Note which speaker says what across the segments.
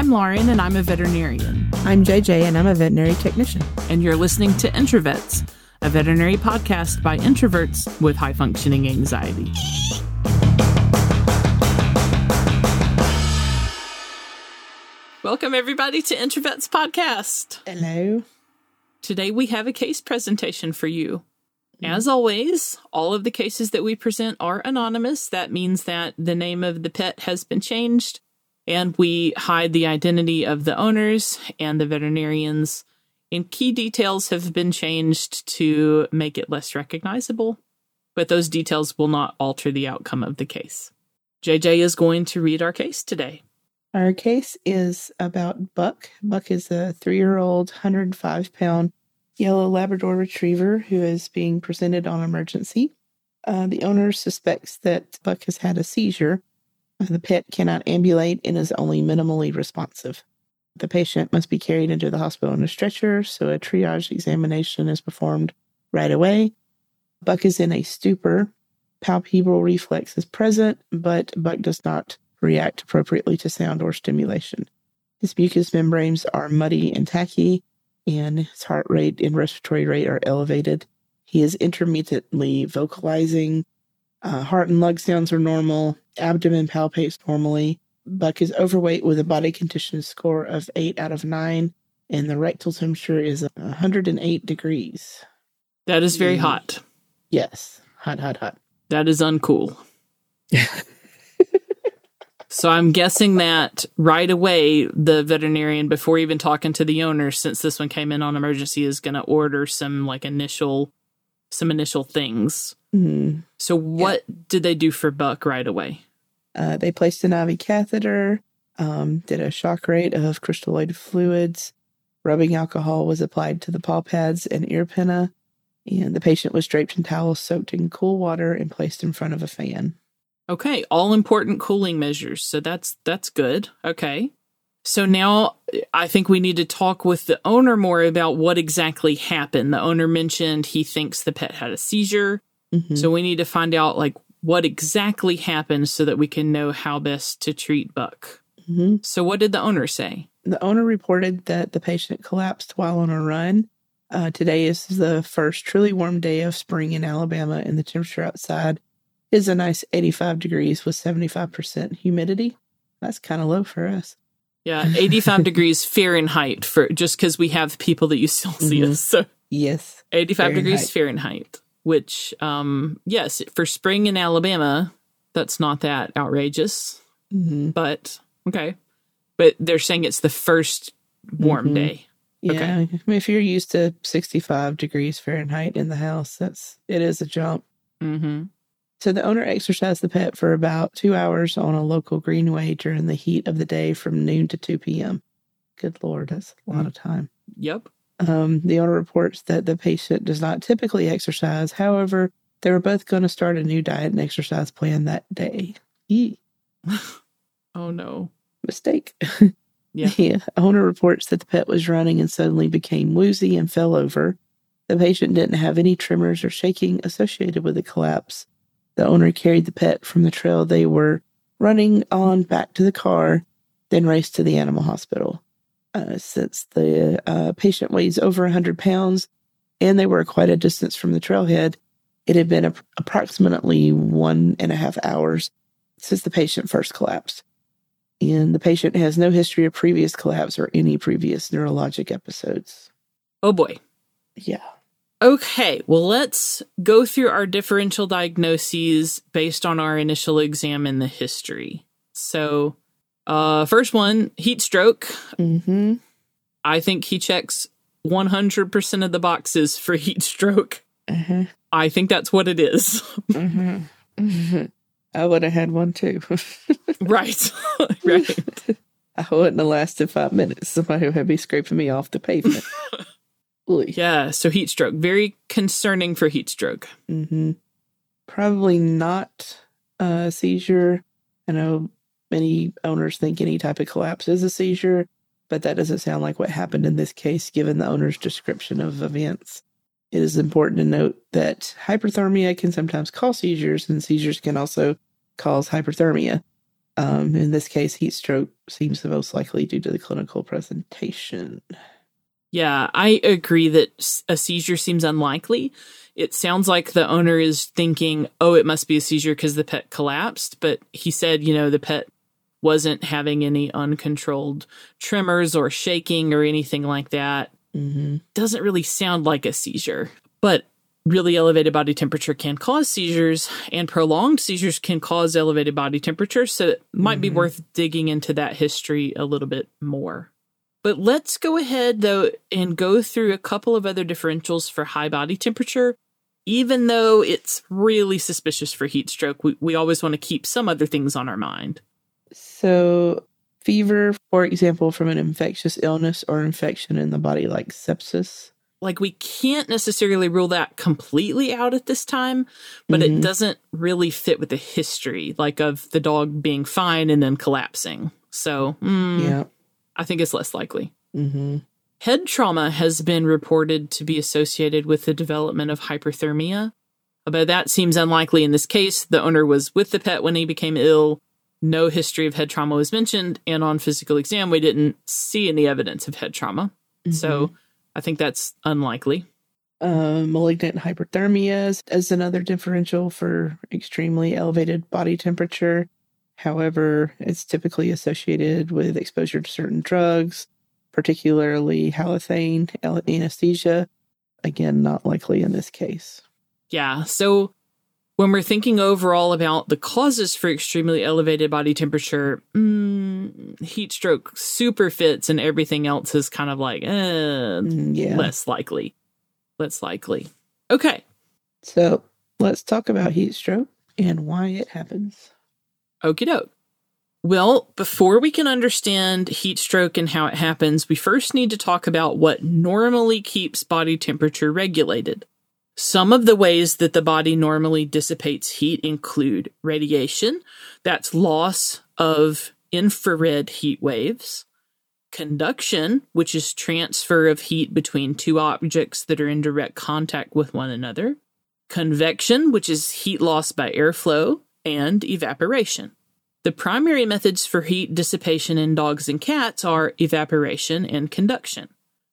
Speaker 1: I'm Lauren, and I'm a veterinarian.
Speaker 2: I'm JJ, and I'm a veterinary technician.
Speaker 1: And you're listening to Introvets, a veterinary podcast by introverts with high functioning anxiety. Welcome, everybody, to Introvets Podcast.
Speaker 2: Hello.
Speaker 1: Today, we have a case presentation for you. As always, all of the cases that we present are anonymous. That means that the name of the pet has been changed and we hide the identity of the owners and the veterinarians. And key details have been changed to make it less recognizable, but those details will not alter the outcome of the case. JJ is going to read our case today.
Speaker 2: Our case is about Buck. Buck is a three year old, 105 pound yellow Labrador retriever who is being presented on emergency. Uh, the owner suspects that Buck has had a seizure. The pet cannot ambulate and is only minimally responsive. The patient must be carried into the hospital in a stretcher, so a triage examination is performed right away. Buck is in a stupor. Palpebral reflex is present, but Buck does not react appropriately to sound or stimulation. His mucous membranes are muddy and tacky, and his heart rate and respiratory rate are elevated. He is intermittently vocalizing. Uh, heart and lung sounds are normal. Abdomen palpates normally. Buck is overweight with a body condition score of 8 out of 9, and the rectal temperature is 108 degrees.
Speaker 1: That is very mm. hot.
Speaker 2: Yes, hot, hot, hot.
Speaker 1: That is uncool. So I'm guessing that right away, the veterinarian, before even talking to the owner, since this one came in on emergency, is going to order some like initial, some initial things. Mm-hmm. So what yeah. did they do for Buck right away?
Speaker 2: Uh, they placed an IV catheter, um, did a shock rate of crystalloid fluids. Rubbing alcohol was applied to the paw pads and ear pinna, and the patient was draped in towels soaked in cool water and placed in front of a fan.
Speaker 1: Okay, all important cooling measures. So that's that's good. Okay. So now I think we need to talk with the owner more about what exactly happened. The owner mentioned he thinks the pet had a seizure. Mm-hmm. So we need to find out like what exactly happened so that we can know how best to treat Buck. Mm-hmm. So what did the owner say?
Speaker 2: The owner reported that the patient collapsed while on a run. Uh, today is the first truly warm day of spring in Alabama, and the temperature outside is a nice 85 degrees with 75% humidity. That's kind of low for us.
Speaker 1: Yeah, 85 degrees Fahrenheit for just because we have people that use Celsius. Mm-hmm. So
Speaker 2: yes,
Speaker 1: 85 Fahrenheit. degrees Fahrenheit, which um yes, for spring in Alabama, that's not that outrageous. Mm-hmm. But okay, but they're saying it's the first warm mm-hmm. day.
Speaker 2: Yeah, okay. I mean, if you're used to 65 degrees Fahrenheit in the house, that's it is a jump. Mm-hmm. So the owner exercised the pet for about two hours on a local greenway during the heat of the day from noon to 2 p.m. Good Lord, that's a lot of time.
Speaker 1: Yep.
Speaker 2: Um, the owner reports that the patient does not typically exercise. However, they were both going to start a new diet and exercise plan that day. Yee.
Speaker 1: oh no.
Speaker 2: Mistake. Yeah. The owner reports that the pet was running and suddenly became woozy and fell over. The patient didn't have any tremors or shaking associated with the collapse. The owner carried the pet from the trail they were running on back to the car, then raced to the animal hospital. Uh, since the uh, patient weighs over 100 pounds and they were quite a distance from the trailhead, it had been a- approximately one and a half hours since the patient first collapsed. And the patient has no history of previous collapse or any previous neurologic episodes.
Speaker 1: Oh boy.
Speaker 2: Yeah.
Speaker 1: Okay, well, let's go through our differential diagnoses based on our initial exam and the history. So, uh, first one, heat stroke. Mm-hmm. I think he checks 100% of the boxes for heat stroke. Mm-hmm. I think that's what it is. mm-hmm.
Speaker 2: mm-hmm. I would have had one too.
Speaker 1: right, right.
Speaker 2: I wouldn't have lasted five minutes. Somebody would be scraping me off the pavement.
Speaker 1: Yeah, so heat stroke. Very concerning for heat stroke.
Speaker 2: Mm-hmm. Probably not a seizure. I know many owners think any type of collapse is a seizure, but that doesn't sound like what happened in this case, given the owner's description of events. It is important to note that hyperthermia can sometimes cause seizures, and seizures can also cause hyperthermia. Um, in this case, heat stroke seems the most likely due to the clinical presentation.
Speaker 1: Yeah, I agree that a seizure seems unlikely. It sounds like the owner is thinking, oh, it must be a seizure because the pet collapsed. But he said, you know, the pet wasn't having any uncontrolled tremors or shaking or anything like that.
Speaker 2: Mm-hmm.
Speaker 1: Doesn't really sound like a seizure. But really elevated body temperature can cause seizures, and prolonged seizures can cause elevated body temperature. So it might mm-hmm. be worth digging into that history a little bit more. But let's go ahead, though, and go through a couple of other differentials for high body temperature. Even though it's really suspicious for heat stroke, we, we always want to keep some other things on our mind.
Speaker 2: So, fever, for example, from an infectious illness or infection in the body like sepsis.
Speaker 1: Like, we can't necessarily rule that completely out at this time, but mm-hmm. it doesn't really fit with the history, like of the dog being fine and then collapsing. So, mm,
Speaker 2: yeah
Speaker 1: I think it's less likely.
Speaker 2: Mm-hmm.
Speaker 1: Head trauma has been reported to be associated with the development of hyperthermia, but that seems unlikely in this case. The owner was with the pet when he became ill. No history of head trauma was mentioned, and on physical exam, we didn't see any evidence of head trauma. Mm-hmm. So I think that's unlikely.
Speaker 2: Uh, malignant hyperthermia is another differential for extremely elevated body temperature. However, it's typically associated with exposure to certain drugs, particularly halothane anesthesia. Again, not likely in this case.
Speaker 1: Yeah. So when we're thinking overall about the causes for extremely elevated body temperature, mm, heat stroke super fits and everything else is kind of like, eh, mm, yeah. less likely. Less likely. Okay.
Speaker 2: So let's talk about heat stroke and why it happens.
Speaker 1: Okie doke. Well, before we can understand heat stroke and how it happens, we first need to talk about what normally keeps body temperature regulated. Some of the ways that the body normally dissipates heat include radiation, that's loss of infrared heat waves, conduction, which is transfer of heat between two objects that are in direct contact with one another, convection, which is heat loss by airflow, and evaporation. The primary methods for heat dissipation in dogs and cats are evaporation and conduction.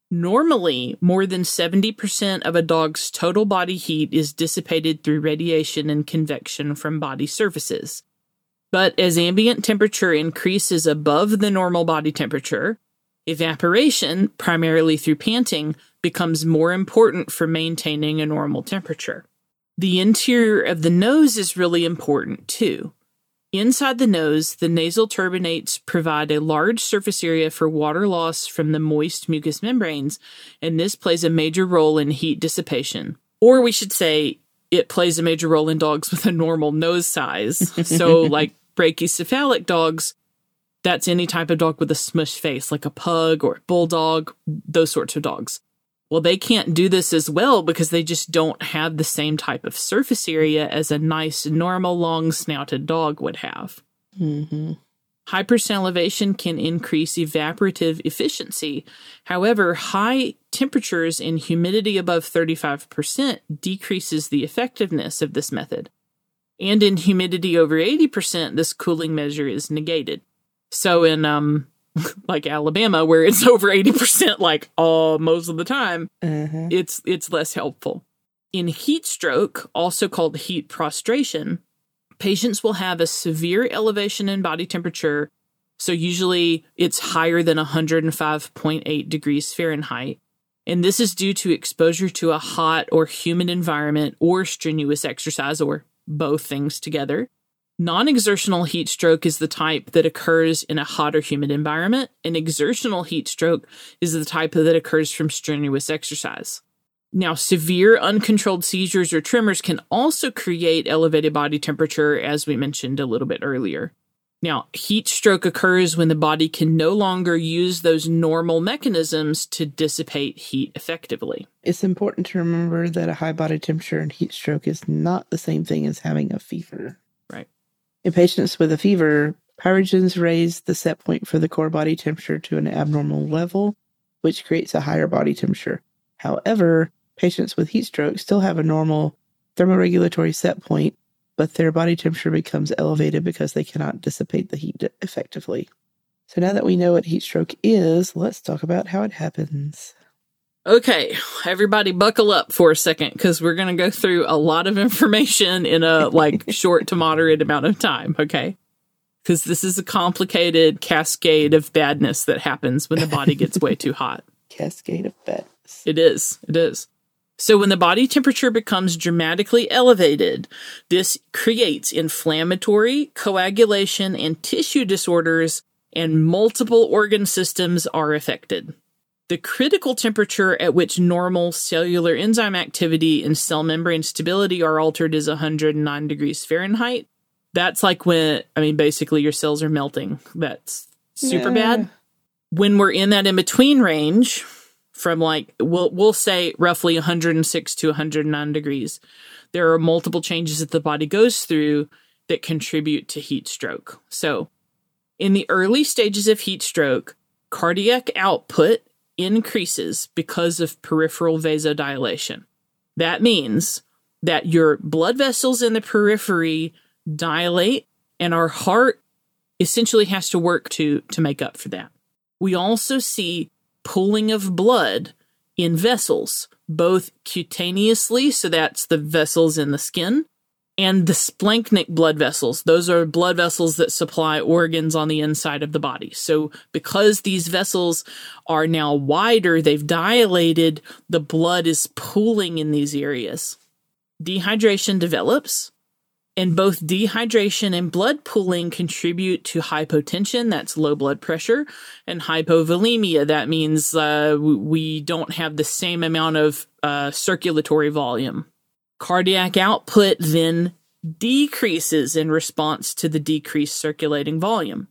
Speaker 1: Normally, more than 70% of a dog's total body heat is dissipated through radiation and convection from body surfaces. But as ambient temperature increases above the normal body temperature, evaporation, primarily through panting, becomes more important for maintaining a normal temperature. The interior of the nose is really important too. Inside the nose, the nasal turbinates provide a large surface area for water loss from the moist mucous membranes, and this plays a major role in heat dissipation. Or we should say, it plays a major role in dogs with a normal nose size. so, like brachycephalic dogs, that's any type of dog with a smushed face, like a pug or a bulldog, those sorts of dogs. Well, they can't do this as well because they just don't have the same type of surface area as a nice, normal, long snouted dog would have.
Speaker 2: Mm-hmm.
Speaker 1: Hypersalivation can increase evaporative efficiency. However, high temperatures and humidity above 35% decreases the effectiveness of this method. And in humidity over 80%, this cooling measure is negated. So in um, like Alabama, where it's over 80% like uh, most of the time,
Speaker 2: uh-huh.
Speaker 1: it's it's less helpful. In heat stroke, also called heat prostration, patients will have a severe elevation in body temperature. So usually it's higher than 105.8 degrees Fahrenheit. And this is due to exposure to a hot or humid environment or strenuous exercise or both things together. Non exertional heat stroke is the type that occurs in a hot or humid environment, and exertional heat stroke is the type that occurs from strenuous exercise. Now, severe uncontrolled seizures or tremors can also create elevated body temperature, as we mentioned a little bit earlier. Now, heat stroke occurs when the body can no longer use those normal mechanisms to dissipate heat effectively.
Speaker 2: It's important to remember that a high body temperature and heat stroke is not the same thing as having a fever. In patients with a fever, pyrogens raise the set point for the core body temperature to an abnormal level, which creates a higher body temperature. However, patients with heat stroke still have a normal thermoregulatory set point but their body temperature becomes elevated because they cannot dissipate the heat effectively. So now that we know what heat stroke is, let's talk about how it happens.
Speaker 1: Okay, everybody buckle up for a second because we're going to go through a lot of information in a like short to moderate amount of time, okay? Because this is a complicated cascade of badness that happens when the body gets way too hot.
Speaker 2: Cascade of badness.
Speaker 1: It is. It is. So when the body temperature becomes dramatically elevated, this creates inflammatory, coagulation, and tissue disorders, and multiple organ systems are affected. The critical temperature at which normal cellular enzyme activity and cell membrane stability are altered is 109 degrees Fahrenheit. That's like when, I mean, basically your cells are melting. That's super yeah. bad. When we're in that in between range, from like we'll we'll say roughly 106 to 109 degrees. There are multiple changes that the body goes through that contribute to heat stroke. So, in the early stages of heat stroke, cardiac output increases because of peripheral vasodilation. That means that your blood vessels in the periphery dilate and our heart essentially has to work to to make up for that. We also see pooling of blood in vessels, both cutaneously, so that's the vessels in the skin, and the splanchnic blood vessels. Those are blood vessels that supply organs on the inside of the body. So, because these vessels are now wider, they've dilated, the blood is pooling in these areas. Dehydration develops, and both dehydration and blood pooling contribute to hypotension, that's low blood pressure, and hypovolemia, that means uh, we don't have the same amount of uh, circulatory volume. Cardiac output then decreases in response to the decreased circulating volume.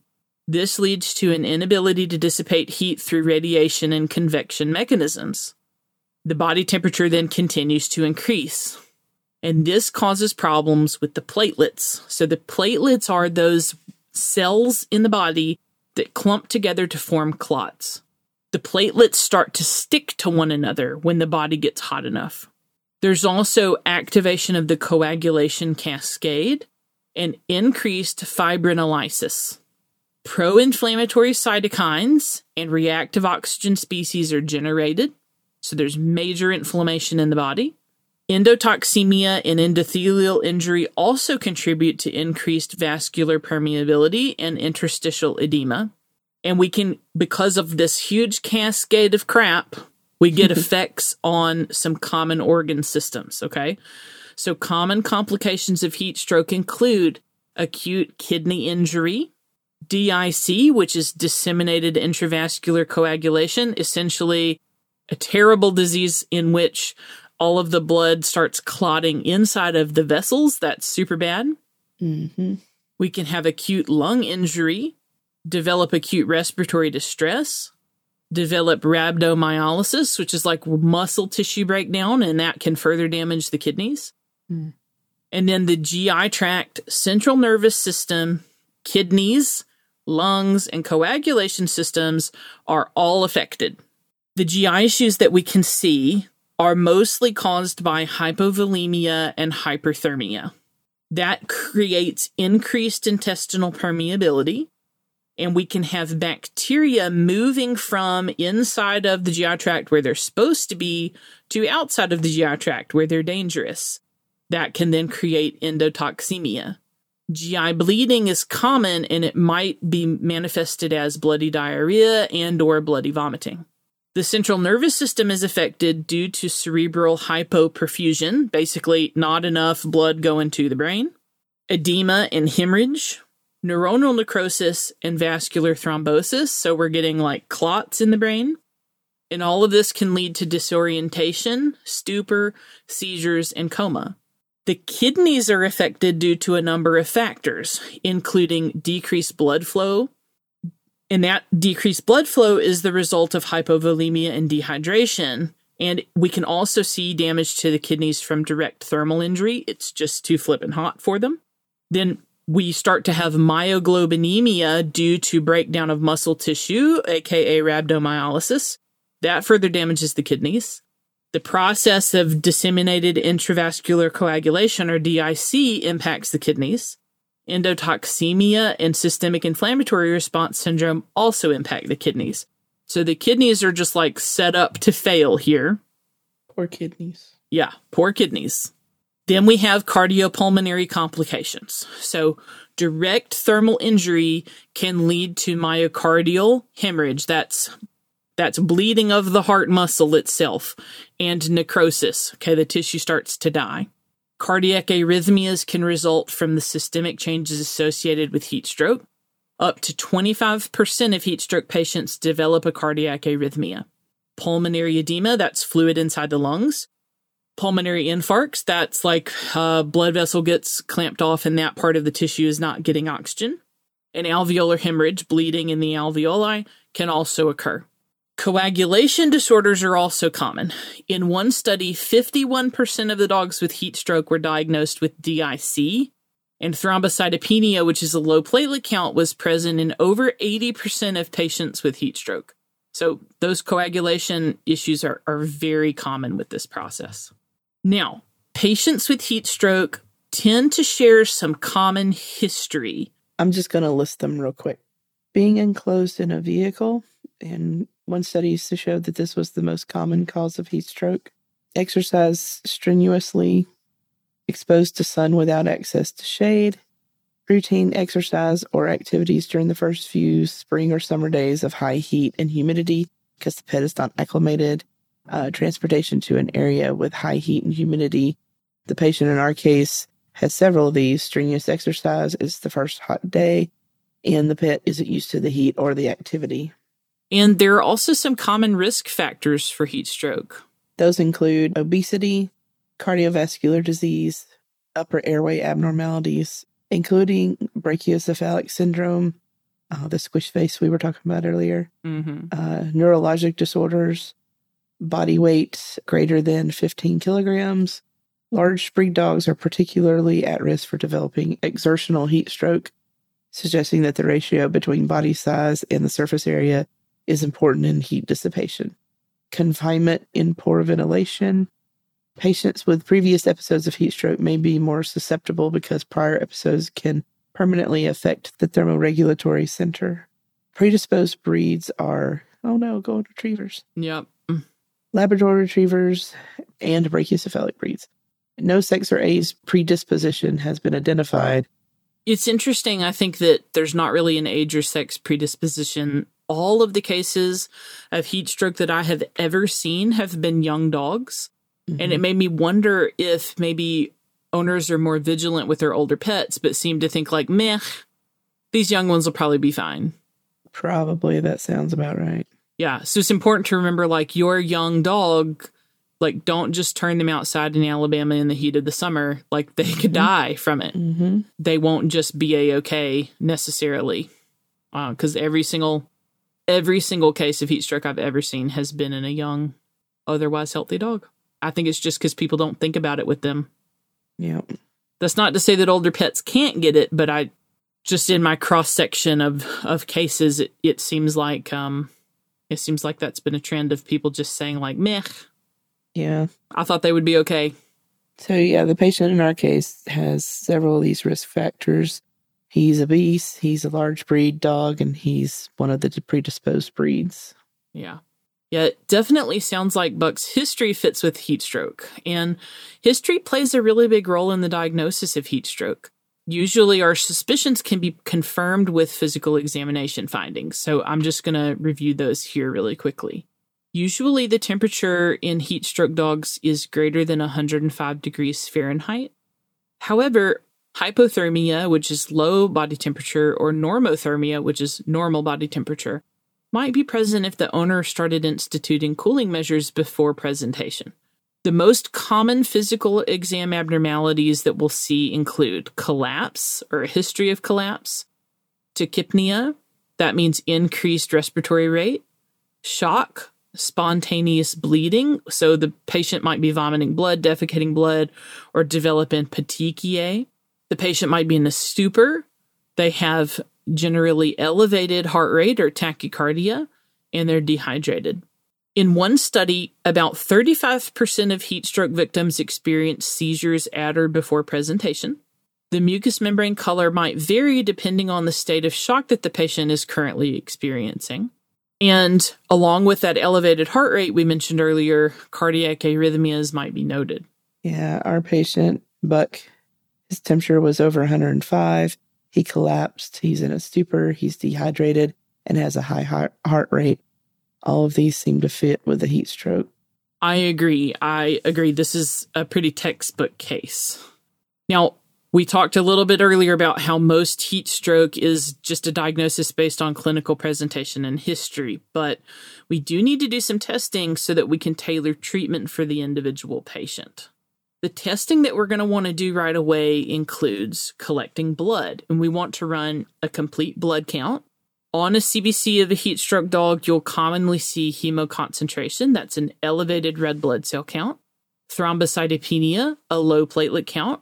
Speaker 1: This leads to an inability to dissipate heat through radiation and convection mechanisms. The body temperature then continues to increase and this causes problems with the platelets. So the platelets are those cells in the body that clump together to form clots. The platelets start to stick to one another when the body gets hot enough. There's also activation of the coagulation cascade and increased fibrinolysis. Pro inflammatory cytokines and reactive oxygen species are generated, so there's major inflammation in the body. Endotoxemia and endothelial injury also contribute to increased vascular permeability and interstitial edema. And we can, because of this huge cascade of crap, we get effects on some common organ systems. Okay. So, common complications of heat stroke include acute kidney injury, DIC, which is disseminated intravascular coagulation, essentially a terrible disease in which all of the blood starts clotting inside of the vessels. That's super bad. Mm-hmm. We can have acute lung injury, develop acute respiratory distress, develop rhabdomyolysis, which is like muscle tissue breakdown, and that can further damage the kidneys. Mm. And then the GI tract, central nervous system, kidneys, lungs, and coagulation systems are all affected. The GI issues that we can see are mostly caused by hypovolemia and hyperthermia. That creates increased intestinal permeability, and we can have bacteria moving from inside of the GI tract where they're supposed to be to outside of the GI tract where they're dangerous. That can then create endotoxemia. GI bleeding is common and it might be manifested as bloody diarrhea and or bloody vomiting. The central nervous system is affected due to cerebral hypoperfusion, basically not enough blood going to the brain, edema and hemorrhage, neuronal necrosis, and vascular thrombosis. So we're getting like clots in the brain. And all of this can lead to disorientation, stupor, seizures, and coma. The kidneys are affected due to a number of factors, including decreased blood flow, and that decreased blood flow is the result of hypovolemia and dehydration. And we can also see damage to the kidneys from direct thermal injury. It's just too flippin' hot for them. Then we start to have myoglobinemia due to breakdown of muscle tissue, aka rhabdomyolysis. That further damages the kidneys. The process of disseminated intravascular coagulation, or DIC, impacts the kidneys. Endotoxemia and systemic inflammatory response syndrome also impact the kidneys. So the kidneys are just like set up to fail here.
Speaker 2: Poor kidneys.
Speaker 1: Yeah, poor kidneys. Then we have cardiopulmonary complications. So direct thermal injury can lead to myocardial hemorrhage. That's that's bleeding of the heart muscle itself and necrosis. Okay, the tissue starts to die. Cardiac arrhythmias can result from the systemic changes associated with heat stroke. Up to 25% of heat stroke patients develop a cardiac arrhythmia. Pulmonary edema, that's fluid inside the lungs. Pulmonary infarcts, that's like a blood vessel gets clamped off and that part of the tissue is not getting oxygen. An alveolar hemorrhage, bleeding in the alveoli, can also occur. Coagulation disorders are also common. In one study, 51% of the dogs with heat stroke were diagnosed with DIC, and thrombocytopenia, which is a low platelet count, was present in over 80% of patients with heat stroke. So, those coagulation issues are, are very common with this process. Now, patients with heat stroke tend to share some common history.
Speaker 2: I'm just going to list them real quick. Being enclosed in a vehicle, and one study used to show that this was the most common cause of heat stroke. Exercise strenuously, exposed to sun without access to shade, routine exercise or activities during the first few spring or summer days of high heat and humidity because the pet is not acclimated, uh, transportation to an area with high heat and humidity. The patient in our case has several of these. Strenuous exercise is the first hot day, and the pet isn't used to the heat or the activity.
Speaker 1: And there are also some common risk factors for heat stroke.
Speaker 2: Those include obesity, cardiovascular disease, upper airway abnormalities, including brachycephalic syndrome, uh, the squish face we were talking about earlier,
Speaker 1: Mm-hmm.
Speaker 2: uh, neurologic disorders, body weight greater than 15 kilograms. Large breed dogs are particularly at risk for developing exertional heat stroke, suggesting that the ratio between body size and the surface area is important in heat dissipation. Confinement in poor ventilation. Patients with previous episodes of heat stroke may be more susceptible because prior episodes can permanently affect the thermoregulatory center. Predisposed breeds are, oh no, golden retrievers,
Speaker 1: Yep.
Speaker 2: Labrador retrievers, and brachycephalic breeds. No sex or age predisposition has been identified.
Speaker 1: It's interesting. I think that there's not really an age or sex predisposition. All of the cases of heat stroke that I have ever seen have been young dogs. And it mm-hmm. made me wonder if maybe owners are more vigilant with their older pets, but seem to think, like, meh, these young ones will probably be fine.
Speaker 2: Probably that sounds about right.
Speaker 1: Yeah. So it's important to remember, like, your young dog, like, don't just turn them outside in Alabama in the heat of the summer. Like, they could die from it.
Speaker 2: Mm-hmm.
Speaker 1: they won't just be a okay necessarily because every single every single case of heat stroke i've ever seen has been in a young otherwise healthy dog i think it's just because people don't think about it with them
Speaker 2: Yeah.
Speaker 1: that's not to say that older pets can't get it but i just in my cross section of of cases it, it seems like um it seems like that's been a trend of people just saying like meh
Speaker 2: Yeah.
Speaker 1: i thought they would be okay
Speaker 2: So, yeah, the patient in our case has several of these risk factors. He's obese, he's a large breed dog, and he's one of the predisposed breeds.
Speaker 1: Yeah. Yeah, it definitely sounds like Buck's history fits with heat stroke. And history plays a really big role in the diagnosis of heat stroke. Usually, our suspicions can be confirmed with physical examination findings. So, I'm just going to review those here really quickly. Usually, the temperature in heat stroke dogs is greater than 105 degrees Fahrenheit. However, hypothermia, which is low body temperature, or normothermia, which is normal body temperature, might be present if the owner started instituting cooling measures before presentation. The most common physical exam abnormalities that we'll see include collapse or a history of collapse, tachypnea, that means increased respiratory rate, shock, spontaneous bleeding, so the patient might be vomiting blood, defecating blood, or developing petechiae. The patient might be in a stupor. They have generally elevated heart rate or tachycardia, and they're dehydrated. In one study, about 35% of heat stroke victims experienced seizures at or before presentation. The mucous membrane color might vary depending on the state of shock that the patient is currently experiencing. And along with that elevated heart rate we mentioned earlier, cardiac arrhythmias might be noted.
Speaker 2: Yeah, our patient, Buck, his temperature was over 105. He collapsed. He's in a stupor. He's dehydrated and has a high heart rate. All of these seem to fit with the heat stroke.
Speaker 1: I agree. I agree. This is a pretty textbook case. Now, we talked a little bit earlier about how most heat stroke is just a diagnosis based on clinical presentation and history, but we do need to do some testing so that we can tailor treatment for the individual patient. The testing that we're going to want to do right away includes collecting blood, and we want to run a complete blood count. On a CBC of a heat stroke dog, you'll commonly see hemoconcentration, that's an elevated red blood cell count, thrombocytopenia, a low platelet count,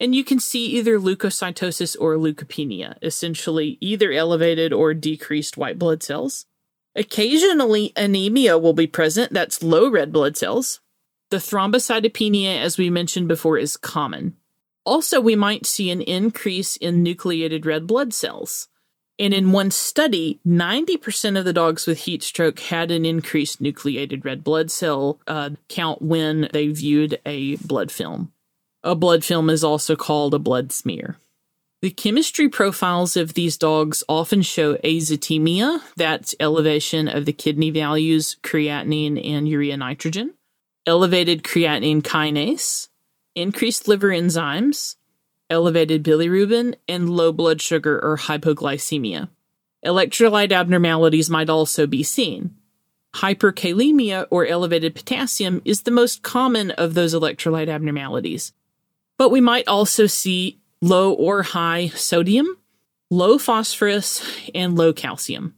Speaker 1: and you can see either leukocytosis or leukopenia, essentially either elevated or decreased white blood cells. Occasionally, anemia will be present, that's low red blood cells. The thrombocytopenia, as we mentioned before, is common. Also, we might see an increase in nucleated red blood cells. And in one study, 90% of the dogs with heat stroke had an increased nucleated red blood cell uh, count when they viewed a blood film. A blood film is also called a blood smear. The chemistry profiles of these dogs often show azotemia, that's elevation of the kidney values, creatinine, and urea nitrogen elevated creatinine kinase, increased liver enzymes, elevated bilirubin, and low blood sugar or hypoglycemia. Electrolyte abnormalities might also be seen. Hyperkalemia or elevated potassium is the most common of those electrolyte abnormalities. But we might also see low or high sodium, low phosphorus, and low calcium.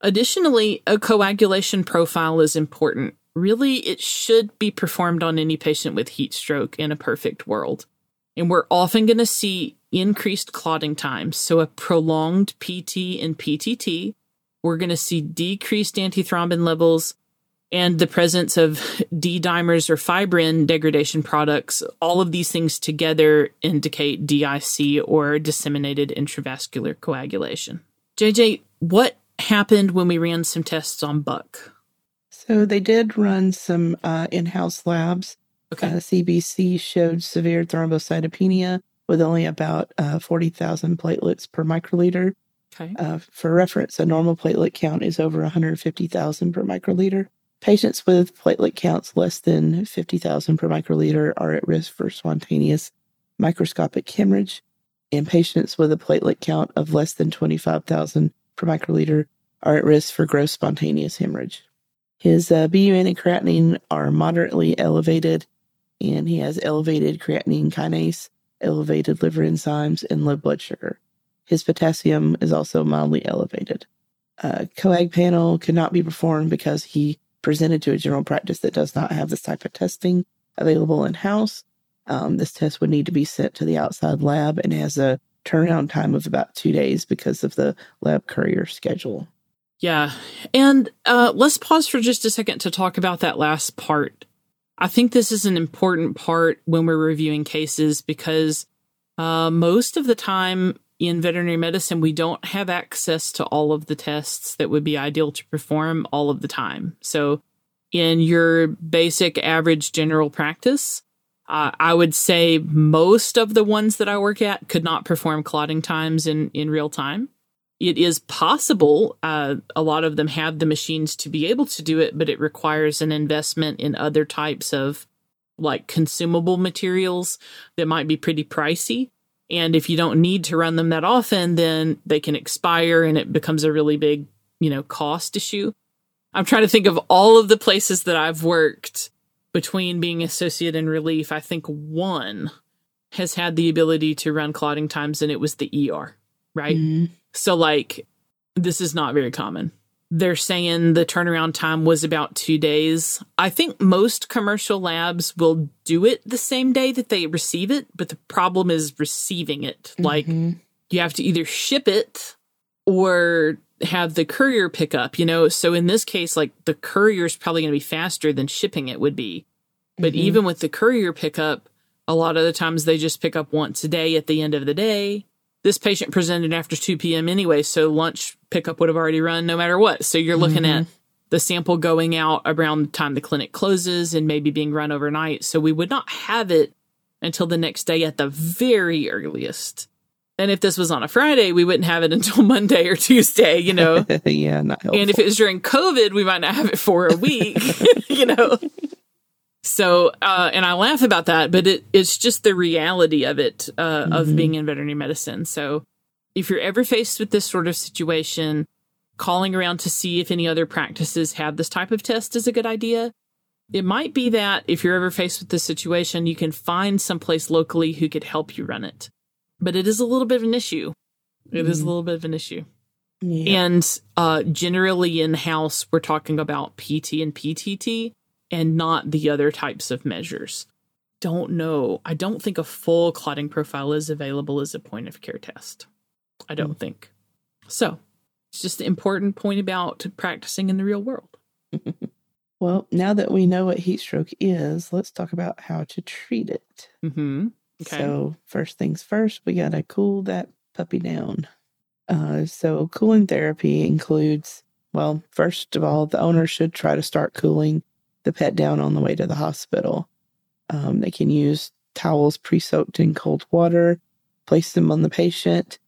Speaker 1: Additionally, a coagulation profile is important really it should be performed on any patient with heat stroke in a perfect world. And we're often going to see increased clotting times. So a prolonged PT and PTT. We're going to see decreased antithrombin levels and the presence of D dimers or fibrin degradation products. All of these things together indicate DIC or disseminated intravascular coagulation. JJ, what happened when we ran some tests on Buck?
Speaker 2: So they did run some uh, in-house labs. Okay. Uh, CBC showed severe thrombocytopenia with only about uh, 40,000 platelets per microliter. Okay. Uh, for reference, a normal platelet count is over 150,000 per microliter. Patients with platelet counts less than 50,000 per microliter are at risk for spontaneous microscopic hemorrhage, and patients with a platelet count of less than 25,000 per microliter are at risk for gross spontaneous hemorrhage. His uh, BUN and creatinine are moderately elevated, and he has elevated creatinine kinase, elevated liver enzymes, and low blood sugar. His potassium is also mildly elevated. Uh, coag panel could not be performed because he presented to a general practice that does not have this type of testing available in house. Um, this test would need to be sent to the outside lab and has a turnaround time of about two days because of the lab courier schedule.
Speaker 1: Yeah. And uh, let's pause for just a second to talk about that last part. I think this is an important part when we're reviewing cases because uh, most of the time in veterinary medicine, we don't have access to all of the tests that would be ideal to perform all of the time. So, in your basic average general practice, uh, I would say most of the ones that I work at could not perform clotting times in, in real time it is possible. Uh, a lot of them have the machines to be able to do it, but it requires an investment in other types of like consumable materials that might be pretty pricey. And if you don't need to run them that often, then they can expire and it becomes a really big, you know, cost issue. I'm trying to think of all of the places that I've worked between being associate and relief. I think one has had the ability to run clotting times and it was the ER, right? Mm-hmm. So, like, this is not very common. They're saying the turnaround time was about two days. I think most commercial labs will do it the same day that they receive it, but the problem is receiving it. Mm-hmm. Like, you have to either ship it or have the courier pick up, you know. So in this case, like the courier is probably going to be faster than shipping it would be. But
Speaker 2: Mhm.
Speaker 1: even with the courier pickup, a lot of the times they just pick up once a day at the end of the day. This patient presented after 2 p.m. anyway, so lunch pickup would have already run no matter what. So you're looking
Speaker 2: Mhm.
Speaker 1: at the sample going out around the time the clinic closes and maybe being run overnight. So we would not have it until the next day at the very earliest. And if this was on a Friday, we wouldn't have it until Monday or Tuesday, you know.
Speaker 2: yeah, not helpful.
Speaker 1: And if it was during COVID, we might not have it for a week, you know. So, uh, and I laugh about that, but it, it's just the reality of it, uh, of
Speaker 2: Mhm.
Speaker 1: being in veterinary medicine. So, if you're ever faced with this sort of situation, calling around to see if any other practices have this type of test is a good idea. It might be that if you're ever faced with this situation, you can find someplace locally who could help you run it. But it is a little bit of an issue. It is a
Speaker 2: Mhm.
Speaker 1: little bit of an issue.
Speaker 2: yeah.
Speaker 1: And uh, generally in house, we're talking about PT and PTT and not the other types of measures. Don't know. I don't think a full clotting profile is available as a point of care test. I don't think. So it's just an important point about practicing in the real world.
Speaker 2: well, now that we know what heat stroke is, let's talk about how to treat it.
Speaker 1: hmm Okay.
Speaker 2: So, first things first, we got to cool that puppy down. Uh, so, cooling therapy includes, well, first of all, the owner should try to start cooling the pet down on the way to the hospital. Um, they can use towels pre soaked in cold water, place them on the patient,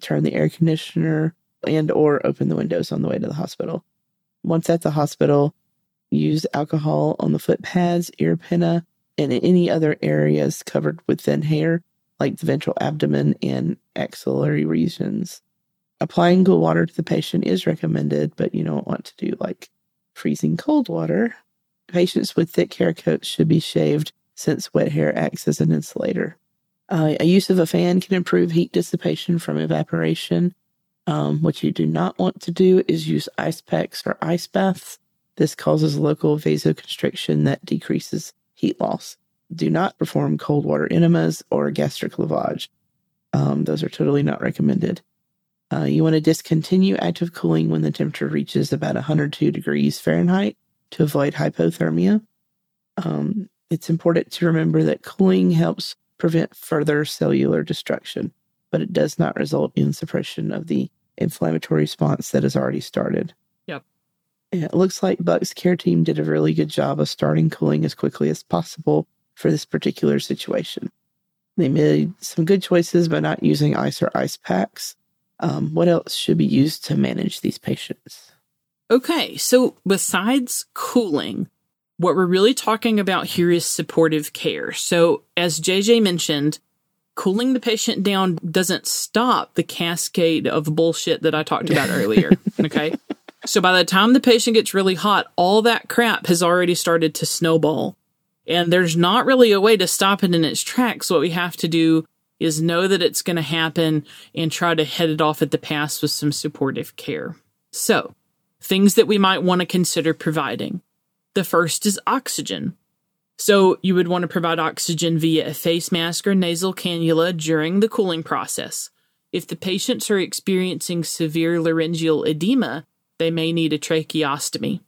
Speaker 2: turn the air conditioner, and or open the windows on the way to the hospital. Once at the hospital, use alcohol on the foot pads, ear pinna, and any other areas covered with thin hair, like the ventral abdomen and axillary regions. Applying cool water to the patient is recommended, but you don't want to do like freezing cold water. Patients with thick hair coats should be shaved since wet hair acts as an insulator. Uh, a use of a fan can improve heat dissipation from evaporation. Um, what you do not want to do is use ice packs or ice baths. This causes local vasoconstriction that decreases heat loss. Do not perform cold water enemas or gastric lavage. Um, those are totally not recommended. Uh, you want to discontinue active cooling when the temperature reaches about 102 degrees Fahrenheit to avoid hypothermia. Um, it's important to remember that cooling helps prevent further cellular destruction, but it does not result in suppression of the inflammatory response that has already started.
Speaker 1: Yep.
Speaker 2: Yeah, it looks like Buck's care team did a really good job of starting cooling as quickly as possible for this particular situation. They made some good choices by not using ice or ice packs. Um, what else should be used to manage these patients?
Speaker 1: Okay, so besides cooling, what we're really talking about here is supportive care. So, as JJ mentioned, cooling the patient down doesn't stop the cascade of bullshit that I talked about earlier. Okay. So, by the time the patient gets really hot, all that crap has already started to snowball. And there's not really a way to stop it in its tracks. What we have to do is know that it's going to happen and try to head it off at the pass with some supportive care. So, things that we might want to consider providing. The first is oxygen. So, you would want to provide oxygen via a face mask or nasal cannula during the cooling process. If the patients are experiencing severe laryngeal edema, they may need a tracheostomy.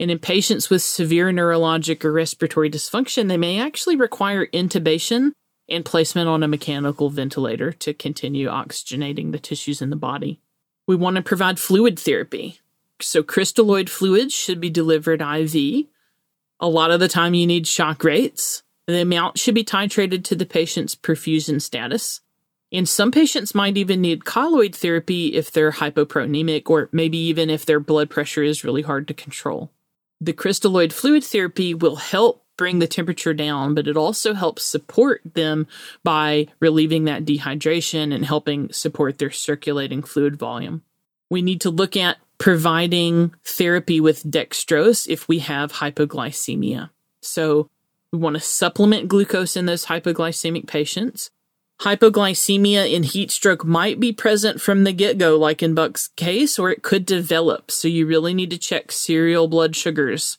Speaker 1: And in patients with severe neurologic or respiratory dysfunction, they may actually require intubation and placement on a mechanical ventilator to continue oxygenating the tissues in the body. We want to provide fluid therapy. So, crystalloid fluids should be delivered IV. A lot of the time, you need shock rates. The amount should be titrated to the patient's perfusion status. And some patients might even need colloid therapy if they're hypoproteinemic or maybe even if their blood pressure is really hard to control. The crystalloid fluid therapy will help bring the temperature down, but it also helps support them by relieving that dehydration and helping support their circulating fluid volume. We need to look at providing therapy with dextrose if we have hypoglycemia. So we want to supplement glucose in those hypoglycemic patients. Hypoglycemia in heat stroke might be present from the get go, like in Buck's case, or it could develop. So you really need to check serial blood sugars.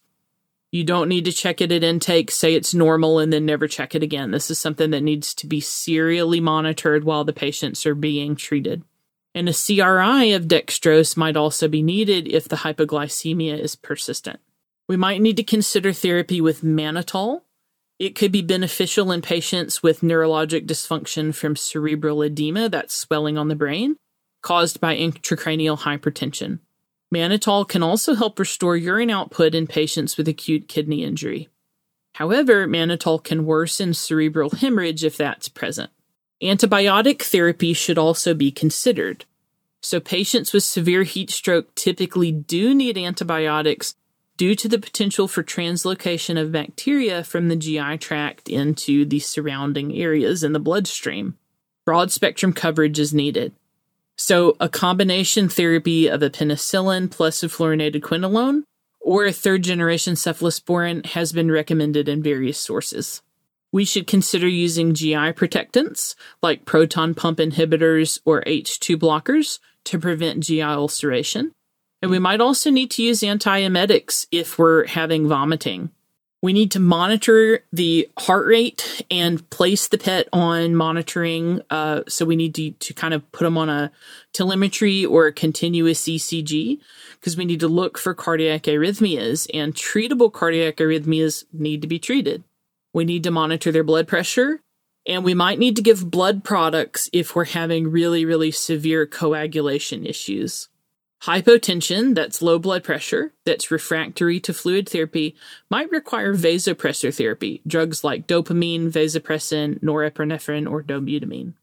Speaker 1: You don't need to check it at intake, say it's normal, and then never check it again. This is something that needs to be serially monitored while the patients are being treated. And a CRI of dextrose might also be needed if the hypoglycemia is persistent. We might need to consider therapy with mannitol. It could be beneficial in patients with neurologic dysfunction from cerebral edema, that's swelling on the brain, caused by intracranial hypertension. Mannitol can also help restore urine output in patients with acute kidney injury. However, mannitol can worsen cerebral hemorrhage if that's present. Antibiotic therapy should also be considered. So, patients with severe heat stroke typically do need antibiotics due to the potential for translocation of bacteria from the GI tract into the surrounding areas in the bloodstream. Broad spectrum coverage is needed. So, a combination therapy of a penicillin plus a fluorinated quinolone or a third generation cephalosporin has been recommended in various sources. We should consider using GI protectants like proton pump inhibitors or H2 blockers to prevent GI ulceration. And we might also need to use antiemetics if we're having vomiting. We need to monitor the heart rate and place the pet on monitoring. Uh, so we need to, to kind of put them on a telemetry or a continuous ECG because we need to look for cardiac arrhythmias and treatable cardiac arrhythmias need to be treated. We need to monitor their blood pressure and we might need to give blood products if we're having really, really severe coagulation issues. Hypotension, that's low blood pressure, that's refractory to fluid therapy, might require vasopressor therapy, drugs like dopamine, vasopressin, norepinephrine, or dobutamine.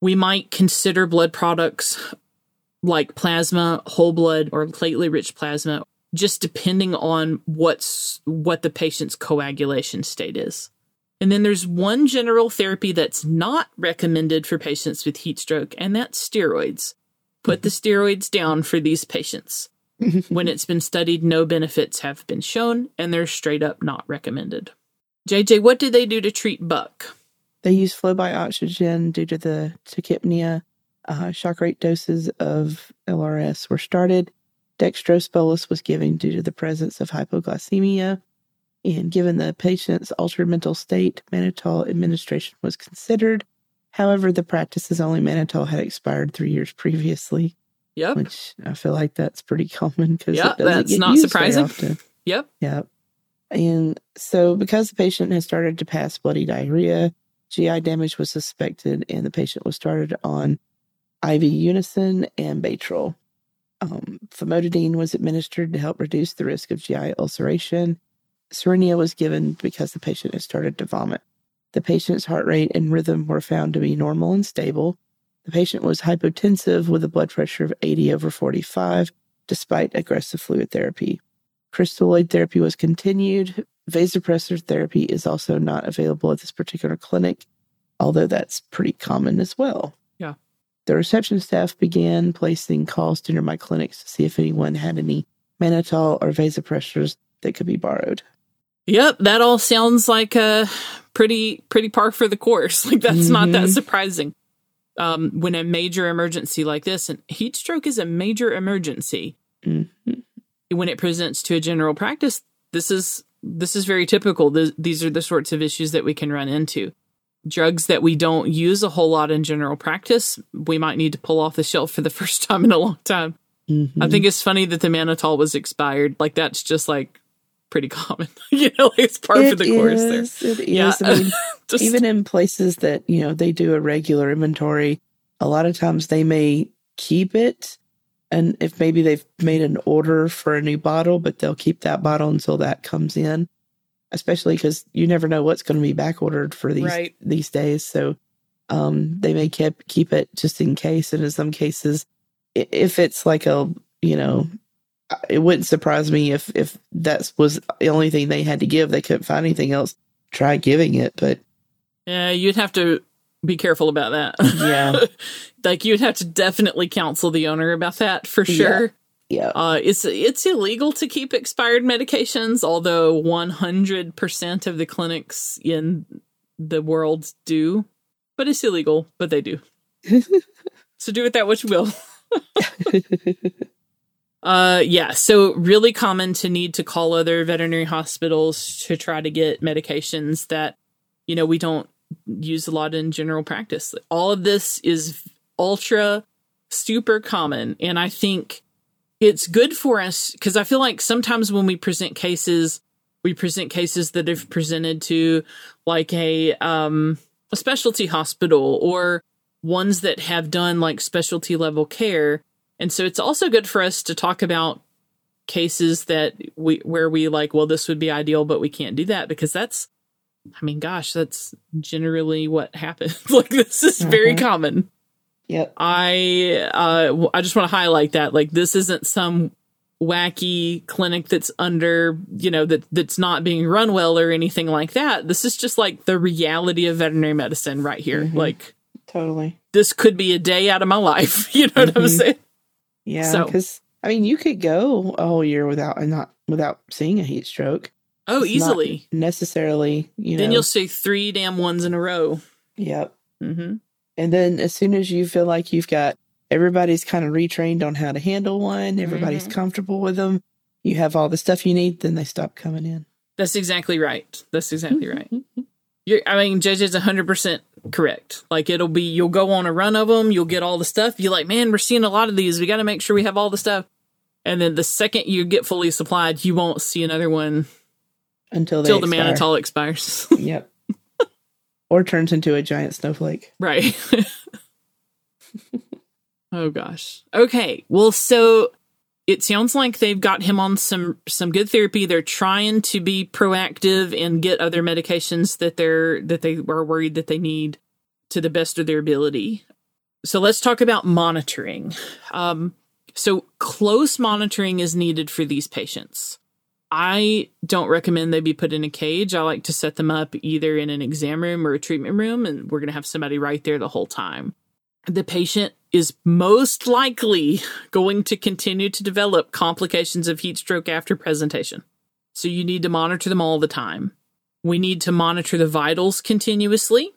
Speaker 1: We might consider blood products like plasma, whole blood, or platelet rich plasma, just depending on what's what the patient's coagulation state is. And then there's one general therapy that's not recommended for patients with heat stroke, and that's steroids put the steroids down for these patients. when it's been studied, no benefits have been shown, and they're straight up not recommended. JJ, what do they do to treat buck?
Speaker 2: They use flow by oxygen due to the tachypnea. Uh, shock rate doses of LRS were started. Dextrose bolus was given due to the presence of hypoglycemia. And given the patient's altered mental state, mannitol administration was considered. However, the practice's only mannitol had expired three years previously.
Speaker 1: Yep.
Speaker 2: Which I feel like that's pretty common because
Speaker 1: yep, that's not surprising. Yep.
Speaker 2: Yep. And so, because the patient has started to pass bloody diarrhea, GI damage was suspected, and the patient was started on IV Unasyn and Baytril. Um, famotidine was administered to help reduce the risk of GI ulceration. Cerenia was given because the patient had started to vomit. The patient's heart rate and rhythm were found to be normal and stable. The patient was hypotensive with a blood pressure of 80 over 45, despite aggressive fluid therapy. Crystalloid therapy was continued. Vasopressor therapy is also not available at this particular clinic, although that's pretty common as well.
Speaker 1: Yeah.
Speaker 2: The reception staff began placing calls to near my clinics to see if anyone had any mannitol or vasopressors that could be borrowed.
Speaker 1: Yep, that all sounds like a pretty pretty par for the course. Like that's mm-hmm. not that mm-hmm. surprising. Um, when a major emergency like this, and heat stroke is a major emergency. Mm-hmm. When it presents to a general practice, this is this is very typical. these are the sorts of issues that we can run into. Drugs that we don't use a whole lot in general practice, we might need to pull off the shelf for the first time in a long time. Mm-hmm. I think it's funny that the mannitol was expired. Like that's just like pretty common. you know, it's part of the course there.
Speaker 2: It is. Yeah. I mean, Just, even in places that, you know, they do a regular inventory, a lot of times they may keep it. And if maybe they've made an order for a new bottle, but they'll keep that bottle until that comes in, especially because you never know what's going to be back ordered for these right. these days. So um, they may keep keep it just in case. And in some cases, if it's like a you know it wouldn't surprise me if if that was the only thing they had to give. They couldn't find anything else. Try giving it, but
Speaker 1: yeah, you'd have to be careful about that.
Speaker 2: Yeah,
Speaker 1: like you'd have to definitely counsel the owner about that for sure.
Speaker 2: Yeah, yeah.
Speaker 1: Uh, it's it's illegal to keep expired medications, although one hundred percent of the clinics in the world do. But it's illegal, but they do. so do with that what you will. Uh, yeah. So really common to need to call other veterinary hospitals to try to get medications that, you know, we don't use a lot in general practice. All of this is ultra super common. And I think it's good for us because I feel like sometimes when we present cases, we present cases that have presented to like a um a specialty hospital or ones that have done like specialty level care. And so it's also good for us to talk about cases that we where we like, well, this would be ideal, but we can't do that because that's I mean, gosh, that's generally what happens. like this is very
Speaker 2: Mhm.
Speaker 1: common.
Speaker 2: Yep.
Speaker 1: I uh I just want to highlight that like this isn't some wacky clinic that's under, you know, that that's not being run well or anything like that. This is just like the reality of veterinary medicine right here.
Speaker 2: Mhm.
Speaker 1: Like
Speaker 2: Totally.
Speaker 1: this could be a day out of my life. You know what I'm
Speaker 2: Mhm.
Speaker 1: saying?
Speaker 2: Yeah.
Speaker 1: So-
Speaker 2: Because I mean, you could go a whole year without and not without seeing a heat stroke.
Speaker 1: Oh,
Speaker 2: It's
Speaker 1: easily.
Speaker 2: necessarily. You know.
Speaker 1: Then
Speaker 2: know.
Speaker 1: you'll see three damn ones in a row.
Speaker 2: Yep.
Speaker 1: hmm
Speaker 2: And then as soon as you feel like you've got everybody's kind of retrained on how to handle one, everybody's
Speaker 1: Mhm.
Speaker 2: comfortable with them, you have all the stuff you need, then they stop coming in.
Speaker 1: That's exactly right. That's exactly right. You're, I mean, JJ's 100% correct. Like, it'll be, you'll go on a run of them, you'll get all the stuff. You're like, man, we're seeing a lot of these. We got to make sure we have all the stuff. And then the second you get fully supplied, you won't see another one
Speaker 2: Until they
Speaker 1: till the
Speaker 2: expire.
Speaker 1: mannitol expires.
Speaker 2: Yep. or turns into a giant snowflake.
Speaker 1: right. oh, gosh. Okay. Well, so it sounds like they've got him on some some good therapy. They're trying to be proactive and get other medications that they're that they are worried that they need to the best of their ability. So let's talk about monitoring. Um, so close monitoring is needed for these patients. I don't recommend they be put in a cage. I like to set them up either in an exam room or a treatment room, and we're going to have somebody right there the whole time. The patient is most likely going to continue to develop complications of heat stroke after presentation. So you need to monitor them all the time. We need to monitor the vitals continuously.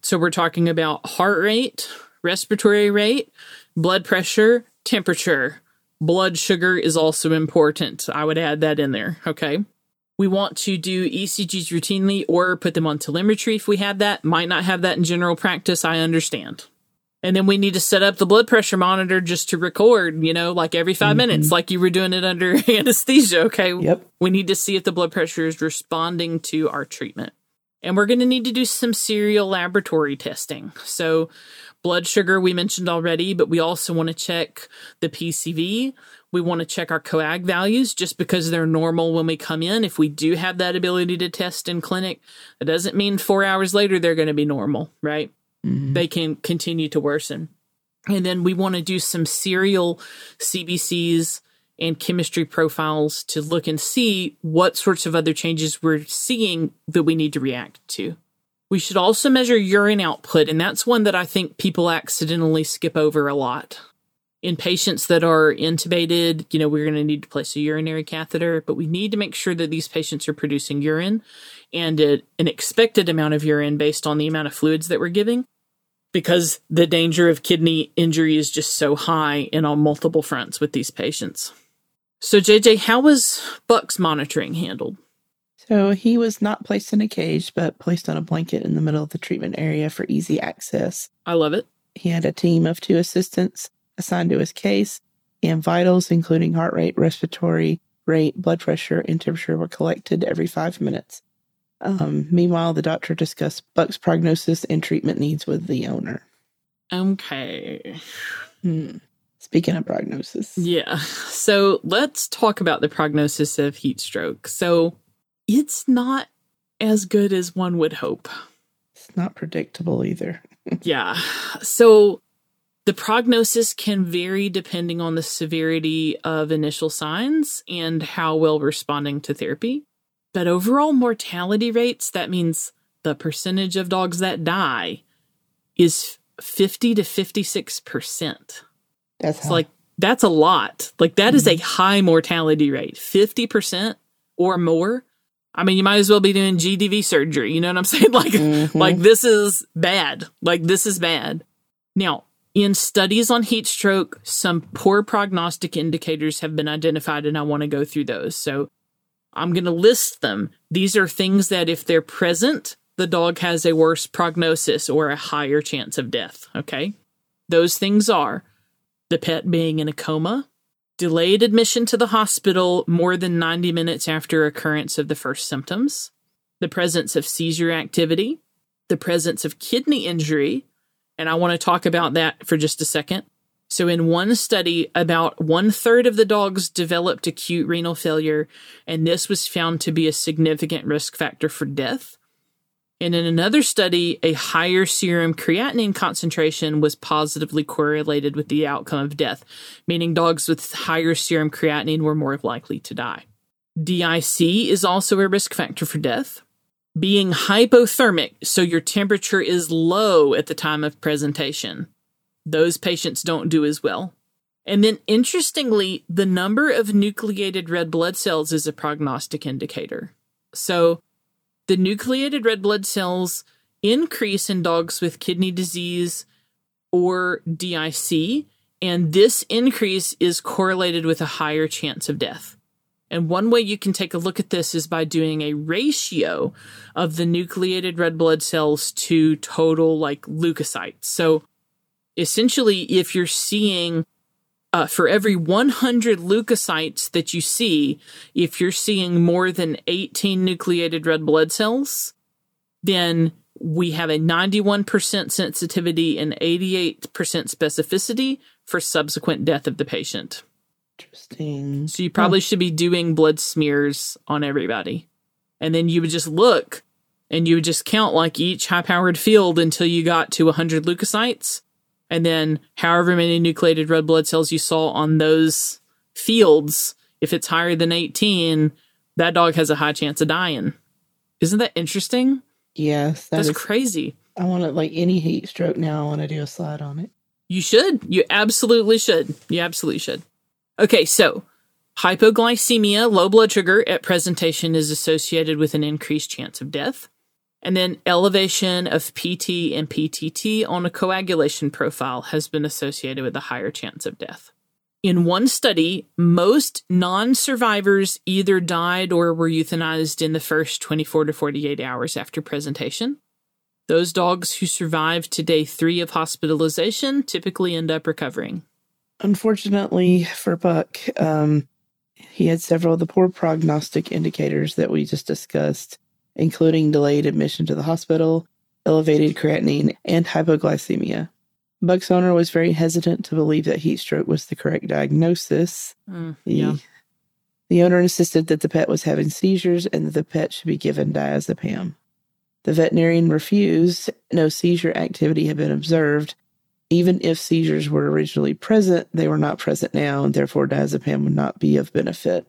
Speaker 1: So we're talking about heart rate, respiratory rate, blood pressure, temperature. Blood sugar is also important. I would add that in there. Okay. We want to do ECGs routinely or put them on telemetry if we have that. Might not have that in general practice. I understand. And then we need to set up the blood pressure monitor just to record, you know, like every 5
Speaker 2: Mhm.
Speaker 1: minutes, like you were doing it under anesthesia. Okay.
Speaker 2: Yep.
Speaker 1: We need to see if the blood pressure is responding to our treatment. And we're going to need to do some serial laboratory testing. So, blood sugar, we mentioned already, but we also want to check the PCV. We want to check our coag values just because they're normal when we come in. If we do have that ability to test in clinic, it doesn't mean four hours later they're going to be normal, right?
Speaker 2: Mhm.
Speaker 1: they can continue to worsen. And then we want to do some serial CBCs and chemistry profiles to look and see what sorts of other changes we're seeing that we need to react to. We should also measure urine output, and that's one that I think people accidentally skip over a lot. In patients that are intubated, you know, we're going to need to place a urinary catheter, but we need to make sure that these patients are producing urine and a, an expected amount of urine based on the amount of fluids that we're giving because the danger of kidney injury is just so high and on multiple fronts with these patients. So, JJ, how was Buck's monitoring handled?
Speaker 2: So he was not placed in a cage, but placed on a blanket in the middle of the treatment area for easy access.
Speaker 1: I love it.
Speaker 2: He had a team of two assistants assigned to his case, and vitals, including heart rate, respiratory rate, blood pressure, and temperature, were collected every five minutes. Um, meanwhile, the doctor discussed Buck's prognosis and treatment needs with the owner.
Speaker 1: Okay.
Speaker 2: Hmm. Speaking of prognosis,
Speaker 1: Yeah. So, let's talk about the prognosis of heat stroke. So, it's not as good as one would hope.
Speaker 2: it's not predictable either.
Speaker 1: Yeah. So the prognosis can vary depending on the severity of initial signs and how well responding to therapy. But overall mortality rates, that means the percentage of dogs that die, is 50 to 56%.
Speaker 2: That's
Speaker 1: like, that's a lot. Like, that is a high mortality rate. 50% or more. I mean, you might as well be doing GDV surgery. You know what I'm saying? Like,
Speaker 2: Mhm.
Speaker 1: like this is bad. Like this is bad. Now, in studies on heat stroke, some poor prognostic indicators have been identified, and I want to go through those. So I'm going to list them. These are things that, if they're present, the dog has a worse prognosis or a higher chance of death. Okay. Those things are the pet being in a coma, delayed admission to the hospital more than 90 minutes after occurrence of the first symptoms, the presence of seizure activity, the presence of kidney injury, and I want to talk about that for just a second. So, in one study, about one third of the dogs developed acute renal failure, and this was found to be a significant risk factor for death. And in another study, a higher serum creatinine concentration was positively correlated with the outcome of death, meaning dogs with higher serum creatinine were more likely to die. DIC is also a risk factor for death. Being hypothermic, so your temperature is low at the time of presentation, those patients don't do as well. And then, interestingly, the number of nucleated red blood cells is a prognostic indicator. So, the nucleated red blood cells increase in dogs with kidney disease or DIC, and this increase is correlated with a higher chance of death. And one way you can take a look at this is by doing a ratio of the nucleated red blood cells to total like leukocytes. So essentially, if you're seeing uh, for every 100 leukocytes that you see, if you're seeing more than 18 nucleated red blood cells, then we have a 91% sensitivity and 88% specificity for subsequent death of the patient.
Speaker 2: Interesting.
Speaker 1: So you probably should be doing blood smears on everybody. And then you would just look and you would just count like each high powered field until you got to 100 leukocytes and then however many nucleated red blood cells you saw on those fields, if it's higher than 18, that dog has a high chance of dying. Isn't that interesting?
Speaker 2: Yes.
Speaker 1: That That's is, crazy.
Speaker 2: I want to, like any heat stroke now, I want to do a slide on it.
Speaker 1: You should. You absolutely should. You absolutely should. Okay, so hypoglycemia, low blood sugar at presentation is associated with an increased chance of death. And then elevation of PT and PTT on a coagulation profile has been associated with a higher chance of death. In one study, most non survivors either died or were euthanized in the first 24 to 48 hours after presentation. Those dogs who survived to day three of hospitalization typically end up recovering.
Speaker 2: Unfortunately for Buck, um, he had several of the poor prognostic indicators that we just discussed including delayed admission to the hospital, elevated creatinine, and hypoglycemia. Buck's owner was very hesitant to believe that heat stroke was the correct diagnosis.
Speaker 1: Mm, yeah.
Speaker 2: The, the owner insisted that the pet was having seizures and that the pet should be given diazepam. The veterinarian refused. No seizure activity had been observed. Even if seizures were originally present, they were not present now, and therefore diazepam would not be of benefit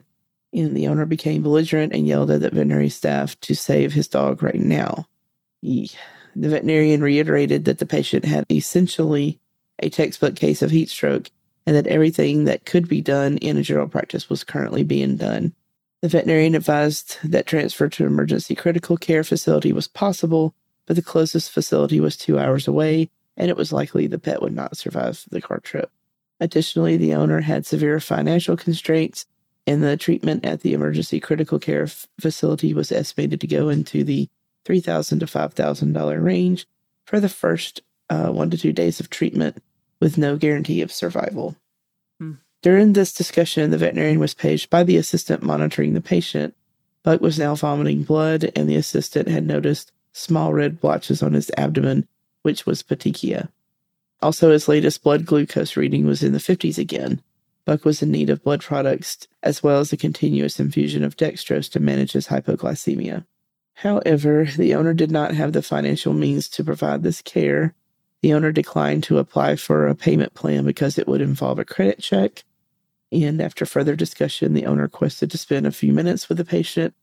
Speaker 2: and the owner became belligerent and yelled at the veterinary staff to save his dog right now. He, the veterinarian reiterated that the patient had essentially a textbook case of heat stroke and that everything that could be done in a general practice was currently being done. The veterinarian advised that transfer to an emergency critical care facility was possible, but the closest facility was two hours away, and it was likely the pet would not survive the car trip. Additionally, the owner had severe financial constraints and the treatment at the emergency critical care f- facility was estimated to go into the 3,000 to $5,000 range for the first uh, one to two days of treatment with no guarantee of survival. Hmm. During this discussion, the veterinarian was paged by the assistant monitoring the patient. Buck was now vomiting blood, and the assistant had noticed small red blotches on his abdomen, which was petechia. Also, his latest blood glucose reading was in the 50s again, Buck was in need of blood products as well as a continuous infusion of dextrose to manage his hypoglycemia. However, the owner did not have the financial means to provide this care. The owner declined to apply for a payment plan because it would involve a credit check. And after further discussion, the owner requested to spend a few minutes with the patient.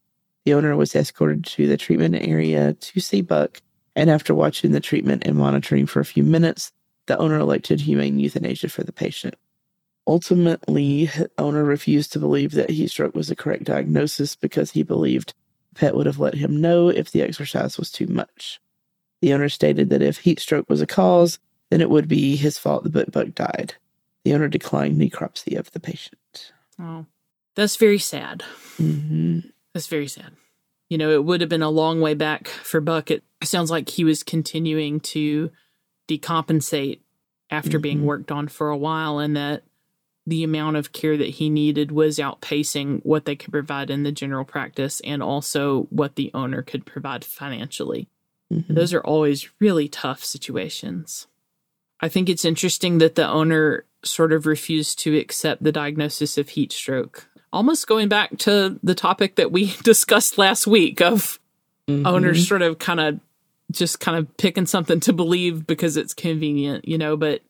Speaker 2: The owner was escorted to the treatment area to see Buck, and after watching the treatment and monitoring for a few minutes, the owner elected humane euthanasia for the patient. Ultimately, owner refused to believe that heat stroke was the correct diagnosis because he believed pet would have let him know if the exercise was too much. The owner stated that if heat stroke was a cause, then it would be his fault the Buck died. The owner declined necropsy of the patient.
Speaker 1: Oh, that's very sad.
Speaker 2: Mm-hmm.
Speaker 1: That's very sad. You know, it would have been a long way back for Buck. It sounds like he was continuing to decompensate after being
Speaker 2: Mhm.
Speaker 1: worked on for a while, and that the amount of care that he needed was outpacing what they could provide in the general practice and also what the owner could provide financially.
Speaker 2: Mhm.
Speaker 1: Those are always really tough situations. I think it's interesting that the owner sort of refused to accept the diagnosis of heat stroke. Almost going back to the topic that we discussed last week of
Speaker 2: Mhm.
Speaker 1: owners sort of kind of just kind of picking something to believe because it's convenient, you know, but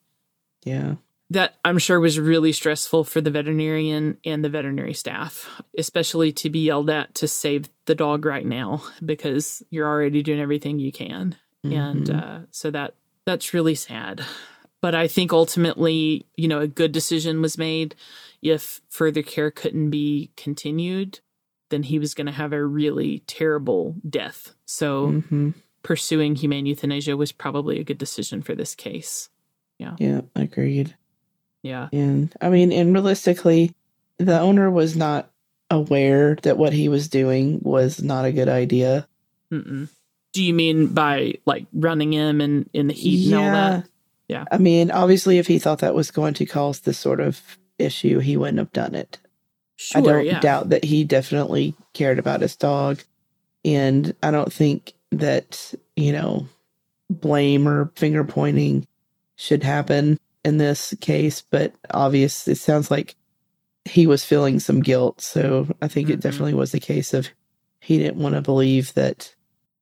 Speaker 2: Yeah.
Speaker 1: That I'm sure was really stressful for the veterinarian and the veterinary staff, especially to be yelled at to save the dog right now because you're already doing everything you can. And
Speaker 2: Mhm.
Speaker 1: uh, so that that's really sad. But I think ultimately, you know, a good decision was made. If further care couldn't be continued, then he was going to have a really terrible death. So
Speaker 2: Mhm.
Speaker 1: pursuing humane euthanasia was probably a good decision for this case.
Speaker 2: Yeah. Yeah, agreed.
Speaker 1: Yeah.
Speaker 2: And I mean, and realistically, the owner was not aware that what he was doing was not a good idea.
Speaker 1: Mm-mm. Do you mean by like running him in in the heat and all that? Yeah.
Speaker 2: I mean, obviously, if he thought that was going to cause this sort of issue, he wouldn't have done it.
Speaker 1: Sure.
Speaker 2: I don't
Speaker 1: yeah.
Speaker 2: doubt that he definitely cared about his dog. And I don't think that, you know, blame or finger pointing should happen in this case. But obvious, it sounds like he was feeling some guilt. So I think
Speaker 1: Mhm.
Speaker 2: it definitely was the case of he didn't want to believe that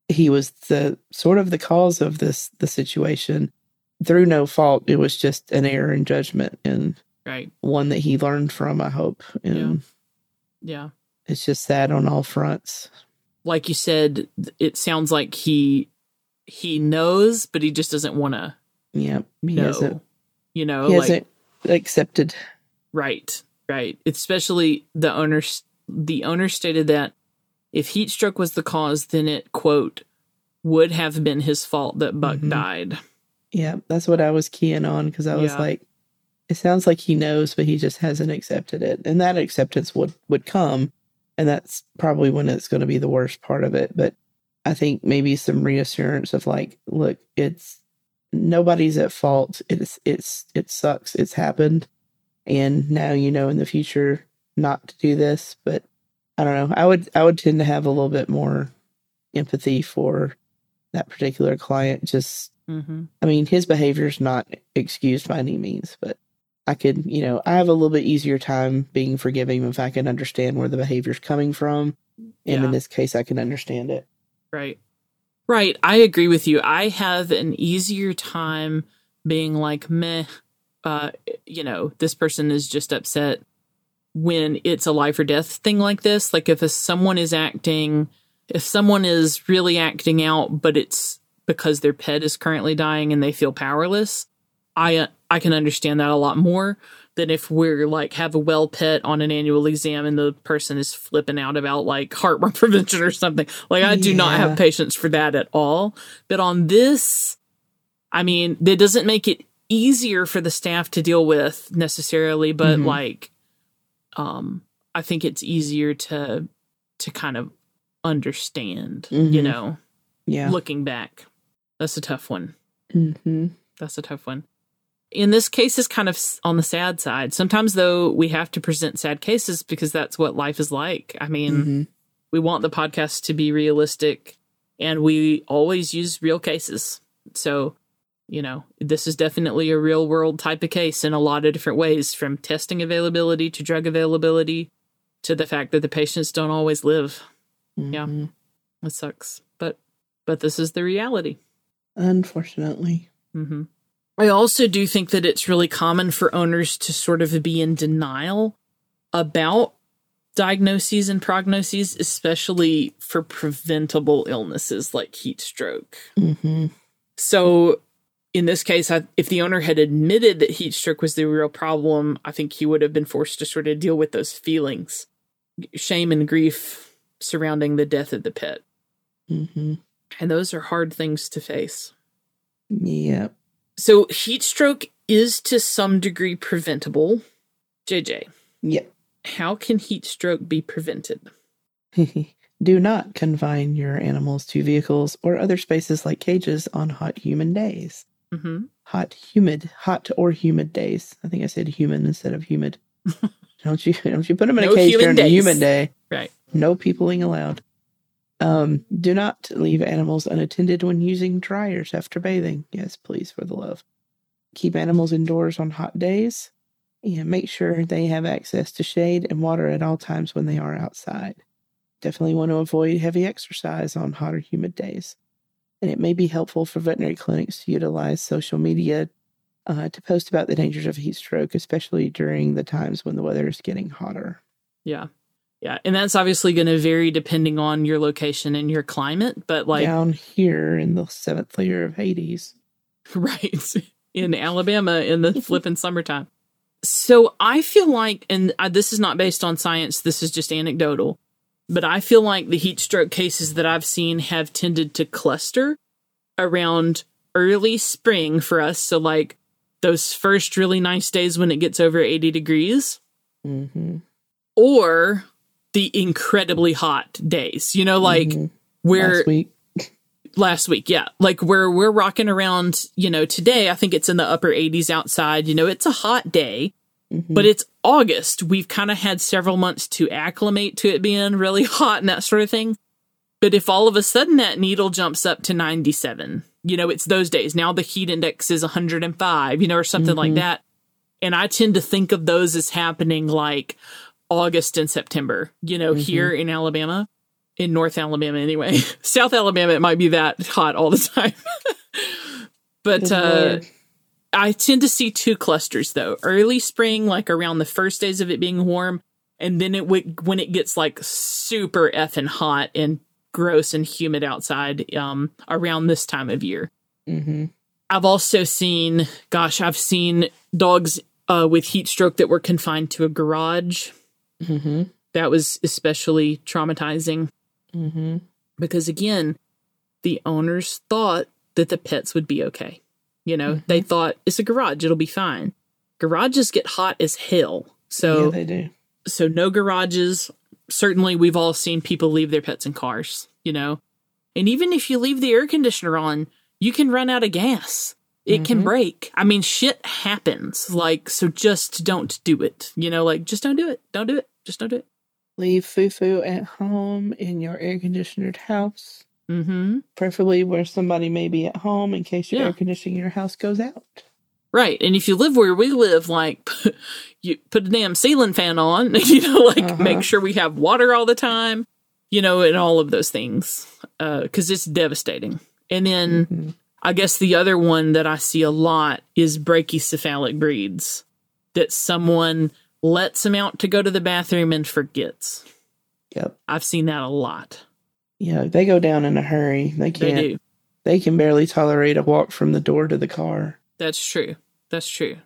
Speaker 2: he was the sort of the cause of this the situation through no fault. It was just an error in judgment and
Speaker 1: Right.
Speaker 2: one that he learned from, I hope. And
Speaker 1: Yeah.
Speaker 2: it's just sad on all fronts.
Speaker 1: Like you said, it sounds like he he knows, but he just doesn't want to
Speaker 2: Yeah, he
Speaker 1: know.
Speaker 2: hasn't.
Speaker 1: You know,
Speaker 2: He
Speaker 1: like
Speaker 2: hasn't accepted.
Speaker 1: right, right. Especially the owner. The owner stated that if heat stroke was the cause, then it quote would have been his fault that Buck
Speaker 2: Mhm.
Speaker 1: died.
Speaker 2: Yeah, that's what I was keying on because I was
Speaker 1: Yeah.
Speaker 2: like, it sounds like he knows, but he just hasn't accepted it, and that acceptance would would come, and that's probably when it's going to be the worst part of it. But I think maybe some reassurance of like, look, it's nobody's at fault. It's it's it sucks. It's happened, and now you know in the future not to do this. But I don't know. I would I would tend to have a little bit more empathy for that particular client. Just
Speaker 1: Mm-hmm.
Speaker 2: I mean, his behavior is not excused by any means, but I could, you know, I have a little bit easier time being forgiving if I can understand where the behavior is coming from. And
Speaker 1: Yeah.
Speaker 2: in this case, I can understand it.
Speaker 1: Right. Right. I agree with you. I have an easier time being like, meh, uh, you know, this person is just upset when it's a life or death thing like this. Like if someone is acting, if someone is really acting out, but it's because their pet is currently dying and they feel powerless, I, uh, I can understand that a lot more than if we're like have a well pet on an annual exam and the person is flipping out about like heartworm prevention or something. Like I do not have patience for that at all. But on this, I mean, that doesn't make it easier for the staff to deal with necessarily, but
Speaker 2: Mhm.
Speaker 1: like um I think it's easier to to kind of understand, you
Speaker 2: Mhm.
Speaker 1: know,
Speaker 2: Yeah.
Speaker 1: looking back. That's a tough one.
Speaker 2: hmm
Speaker 1: That's a tough one. In this case, is kind of on the sad side. Sometimes, though, we have to present sad cases because that's what life is like. I mean,
Speaker 2: hmm
Speaker 1: we want the podcast to be realistic, and we always use real cases. So, you know, this is definitely a real world type of case in a lot of different ways from testing availability to drug availability to the fact that the patients don't always live. Yeah.
Speaker 2: Mhm.
Speaker 1: It sucks. But, but this is the reality.
Speaker 2: Unfortunately.
Speaker 1: hmm I also do think that it's really common for owners to sort of be in denial about diagnoses and prognoses, especially for preventable illnesses like heat stroke.
Speaker 2: hmm
Speaker 1: So, in this case, I, if the owner had admitted that heat stroke was the real problem, I think he would have been forced to sort of deal with those feelings, shame and grief surrounding the death of the pet.
Speaker 2: hmm
Speaker 1: And those are hard things to face.
Speaker 2: Yep.
Speaker 1: So heat stroke is to some degree preventable. JJ,
Speaker 2: Yep.
Speaker 1: how can heat stroke be prevented?
Speaker 2: Do not confine your animals to vehicles or other spaces like cages on hot, humid days.
Speaker 1: hmm
Speaker 2: hot, humid, hot or humid days. I think I said human instead of humid. don't you don't you put them in
Speaker 1: No
Speaker 2: a cage
Speaker 1: human
Speaker 2: during a
Speaker 1: days.
Speaker 2: humid day?
Speaker 1: Right.
Speaker 2: No peopling allowed. Um, do not leave animals unattended when using dryers after bathing. Yes, please, for the love. Keep animals indoors on hot days and make sure they have access to shade and water at all times when they are outside. Definitely want to avoid heavy exercise on hot or humid days. And it may be helpful for veterinary clinics to utilize social media uh, to post about the dangers of heat stroke, especially during the times when the weather is getting hotter.
Speaker 1: Yeah. Yeah. And that's obviously going to vary depending on your location and your climate. But like,
Speaker 2: Down here in the seventh layer of Hades.
Speaker 1: right in Alabama in the flipping summertime. So I feel like, and uh, this is not based on science, this is just anecdotal, but I feel like the heat stroke cases that I've seen have tended to cluster around early spring for us. So, like those first really nice days when it gets over 80 degrees,
Speaker 2: Mm-hmm.
Speaker 1: or the incredibly hot days, you know, like
Speaker 2: Mhm.
Speaker 1: where
Speaker 2: last week.
Speaker 1: last week yeah like where we're rocking around you know today i think it's in the upper 80s outside you know it's a hot day
Speaker 2: Mhm.
Speaker 1: but it's august we've kind of had several months to acclimate to it being really hot and that sort of thing but if all of a sudden that needle jumps up to 97 you know it's those days now the heat index is 105 you know or something like
Speaker 2: Mhm.
Speaker 1: that and i tend to think of those as happening like august and september you know
Speaker 2: Mhm.
Speaker 1: here in alabama in North Alabama anyway. South Alabama, it might be that hot all the time. but uh, I tend to see two clusters though. Early spring, like around the first days of it being warm, and then it w- when it gets like super effing hot and gross and humid outside um, around this time of year.
Speaker 2: Mhm.
Speaker 1: I've also seen, gosh, I've seen dogs uh, with heat stroke that were confined to a garage.
Speaker 2: Mhm.
Speaker 1: That was especially traumatizing
Speaker 2: Mhm.
Speaker 1: because again, the owners thought that the pets would be okay. You know, they thought it's a garage, it'll be fine. Garages get hot as hell. So
Speaker 2: yeah, they do.
Speaker 1: so no garages. Certainly we've all seen people leave their pets in cars, you know. And even if you leave the air conditioner on, you can run out of gas. It can
Speaker 2: Mhm.
Speaker 1: break. I mean, shit happens. Like, so just don't do it. You know, like just don't do it. Don't do it. Just don't do it.
Speaker 2: Leave Fufu at home in your air conditioned house,
Speaker 1: Mm-hmm.
Speaker 2: preferably where somebody may be at home in case your
Speaker 1: Yeah.
Speaker 2: air conditioning in your house goes out.
Speaker 1: Right. And if you live where we live, like you put a damn ceiling fan on, you know, like
Speaker 2: Uh-huh.
Speaker 1: make sure we have water all the time, you know, and all of those things. Uh, cause it's devastating. And then
Speaker 2: Mhm.
Speaker 1: I guess the other one that I see a lot is brachycephalic breeds that someone lets them out to go to the bathroom and forgets.
Speaker 2: Yep.
Speaker 1: I've seen that a lot.
Speaker 2: Yeah, they go down in a hurry. They
Speaker 1: They
Speaker 2: can't.
Speaker 1: do.
Speaker 2: They can barely tolerate a walk from the door to the car.
Speaker 1: That's true. That's true.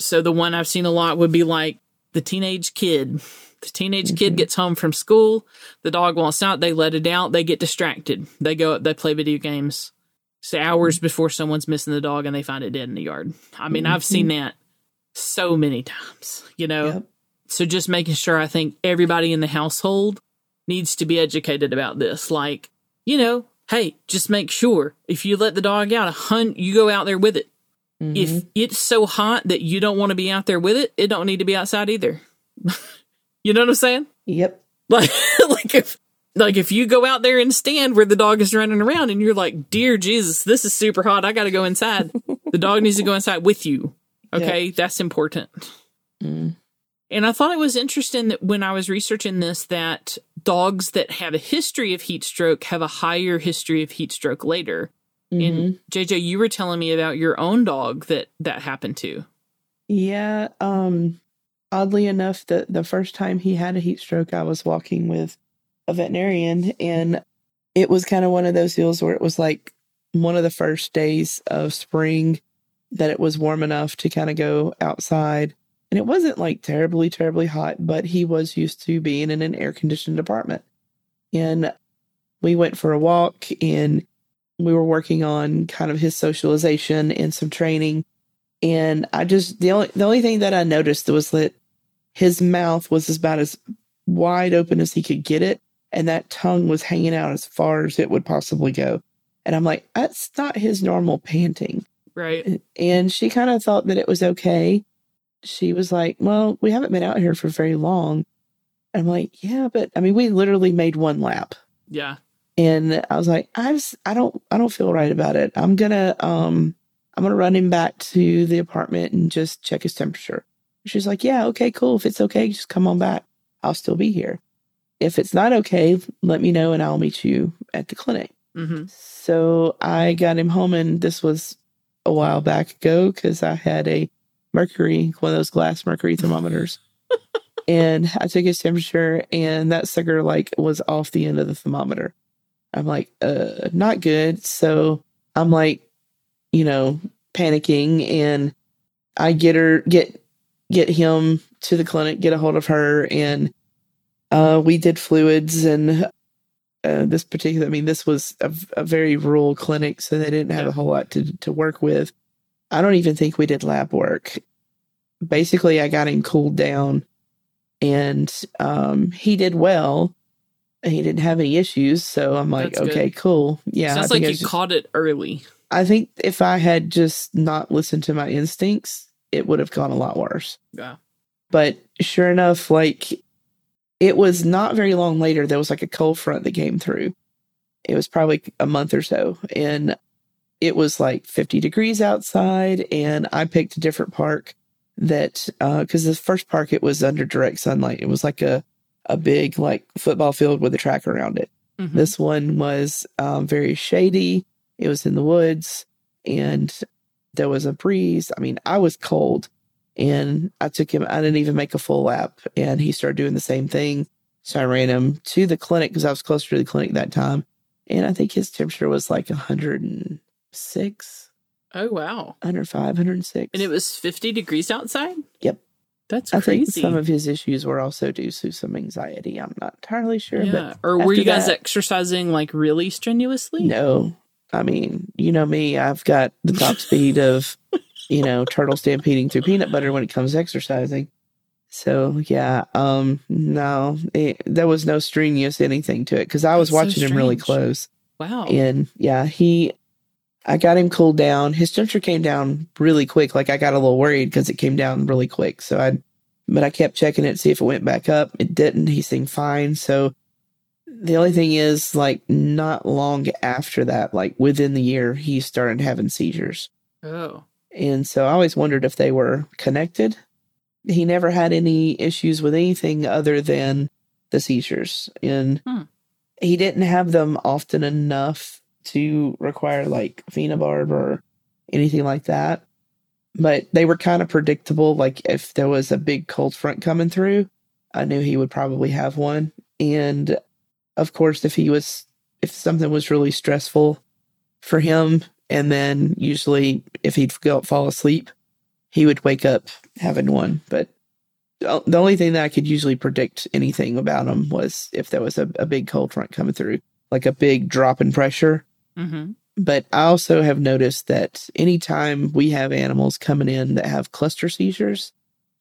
Speaker 1: So the one I've seen a lot would be like the teenage kid. The teenage kid
Speaker 2: Mhm.
Speaker 1: gets home from school, the dog wants out, they let it out, they get distracted. They go up, they play video games. So hours before someone's missing the dog and they find it dead in the yard. I mean, I've seen that so many times, you know.
Speaker 2: Yep.
Speaker 1: So just making sure I think everybody in the household needs to be educated about this. Like, you know, hey, just make sure if you let the dog out, a hunt, you go out there with it
Speaker 2: Mhm.
Speaker 1: if it's so hot that you don't want to be out there with it, it don't need to be outside either. you know what I'm saying?
Speaker 2: Yep.
Speaker 1: Like, like if, like if you go out there and stand where the dog is running around and you're like, dear Jesus, this is super hot. I got to go inside. the dog needs to go inside with you. Okay. That's important.
Speaker 2: Mm.
Speaker 1: And I thought it was interesting that when I was researching this, that dogs that have a history of heat stroke have a higher history of heat stroke later.
Speaker 2: Mhm.
Speaker 1: And JJ, you were telling me about your own dog that that happened to.
Speaker 2: Yeah. Um. Oddly enough, the the first time he had a heat stroke, I was walking with a veterinarian, and it was kind of one of those deals where it was like one of the first days of spring that it was warm enough to kind of go outside. And it wasn't like terribly, terribly hot, but he was used to being in an air conditioned apartment. And we went for a walk and we were working on kind of his socialization and some training. And I just the only the only thing that I noticed was that his mouth was about as wide open as he could get it, and that tongue was hanging out as far as it would possibly go. And I'm like, that's not his normal panting.
Speaker 1: Right.
Speaker 2: And she kind of thought that it was okay. She was like, Well, we haven't been out here for very long. And I'm like, Yeah, but I mean, we literally made one lap.
Speaker 1: Yeah.
Speaker 2: And I was like, I just, I don't, I don't feel right about it. I'm gonna, um, I'm gonna run him back to the apartment and just check his temperature. She's like, Yeah, okay, cool. If it's okay, just come on back. I'll still be here. If it's not okay, let me know and I'll meet you at the clinic.
Speaker 1: hmm
Speaker 2: So I got him home, and this was a while back ago because I had a mercury, one of those glass mercury thermometers. and I took his temperature, and that sucker like was off the end of the thermometer. I'm like, uh, not good. So I'm like, you know, panicking, and I get her, get, get him to the clinic, get a hold of her, and uh, we did fluids and uh, this particular, I mean, this was a, a very rural clinic, so they didn't have a whole lot to, to work with. I don't even think we did lab work. Basically, I got him cooled down and um, he did well. He didn't have any issues. So I'm like,
Speaker 1: That's good.
Speaker 2: okay, cool. Yeah. I
Speaker 1: Sounds
Speaker 2: think
Speaker 1: like you
Speaker 2: just-
Speaker 1: caught it early.
Speaker 2: I think if I had just not listened to my instincts, it would have gone a lot worse.
Speaker 1: Yeah.
Speaker 2: But sure enough, like it was not very long later, there was like a cold front that came through. It was probably a month or so. And it was like 50 degrees outside. And I picked a different park that, because the first park, it was under direct sunlight. It was like a, a big like football field with a track around it.
Speaker 1: Mhm.
Speaker 2: This one was um, very shady. It was in the woods and there was a breeze. I mean, I was cold and I took him, I didn't even make a full lap and he started doing the same thing. So I ran him to the clinic because I was closer to the clinic that time. And I think his temperature was like 106,
Speaker 1: Oh wow.
Speaker 2: 105, 106.
Speaker 1: And it was 50 degrees outside?
Speaker 2: Yep.
Speaker 1: That's
Speaker 2: I think
Speaker 1: crazy.
Speaker 2: some of his issues were also due to some anxiety. I'm not entirely sure,
Speaker 1: yeah. Or were you guys
Speaker 2: that-
Speaker 1: exercising like really strenuously?
Speaker 2: No. I mean, you know me, I've got the top speed of, you know, turtle stampeding through peanut butter when it comes to exercising. So, yeah, um, no, it, there was no strenuous anything to it because I was
Speaker 1: That's so
Speaker 2: watching him really close.
Speaker 1: Wow.
Speaker 2: And yeah, he, I got him cooled down. His temperature came down really quick. Like I got a little worried because it came down really quick. So I, but I kept checking it to see if it went back up. It didn't. He seemed fine. So the only thing is, like, not long after that, like within the year, he started having seizures.
Speaker 1: Oh.
Speaker 2: And so I always wondered if they were connected. He never had any issues with anything other than the seizures. And
Speaker 1: Hmm.
Speaker 2: he didn't have them often enough to require like phenobarb or anything like that. But they were kind of predictable. Like if there was a big cold front coming through, I knew he would probably have one. And of course, if he was, if something was really stressful for him, and then usually if he'd go fall asleep, he would wake up having one. But the the only thing that I could usually predict anything about him was if there was a, a big cold front coming through, like a big drop in pressure.
Speaker 1: Mm-hmm.
Speaker 2: But I also have noticed that anytime we have animals coming in that have cluster seizures,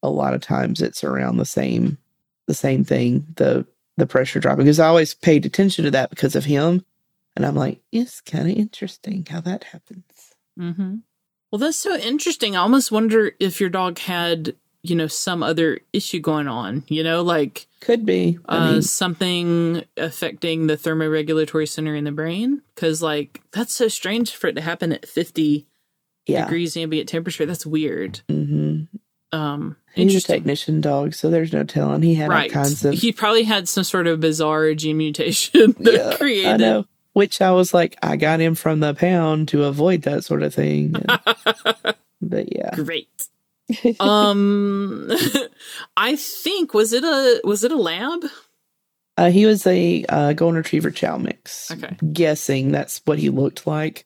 Speaker 2: a lot of times it's around the same the same thing, the the pressure dropping Because I always paid attention to that because of him. And I'm like, it's kind of interesting how that happens.
Speaker 1: Mm-hmm. Well, that's so interesting. I almost wonder if your dog had, you know, some other issue going on, you know, like
Speaker 2: Could be. I
Speaker 1: uh,
Speaker 2: mean,
Speaker 1: something affecting the thermoregulatory center in the brain. Cause, like, that's so strange for it to happen at 50
Speaker 2: yeah.
Speaker 1: degrees ambient temperature. That's weird.
Speaker 2: hmm
Speaker 1: Um,
Speaker 2: He's a
Speaker 1: interesting.
Speaker 2: technician dog, so there's no telling. He had
Speaker 1: right.
Speaker 2: all kinds of.
Speaker 1: He probably had some sort of bizarre gene mutation that
Speaker 2: Yeah,
Speaker 1: created.
Speaker 2: Which I was like, I got him from the pound to avoid that sort of thing. And- but yeah.
Speaker 1: Great. um, I think was it a was it a lab?
Speaker 2: Uh, he was a uh, golden retriever chow mix.
Speaker 1: Okay.
Speaker 2: Guessing that's what he looked like.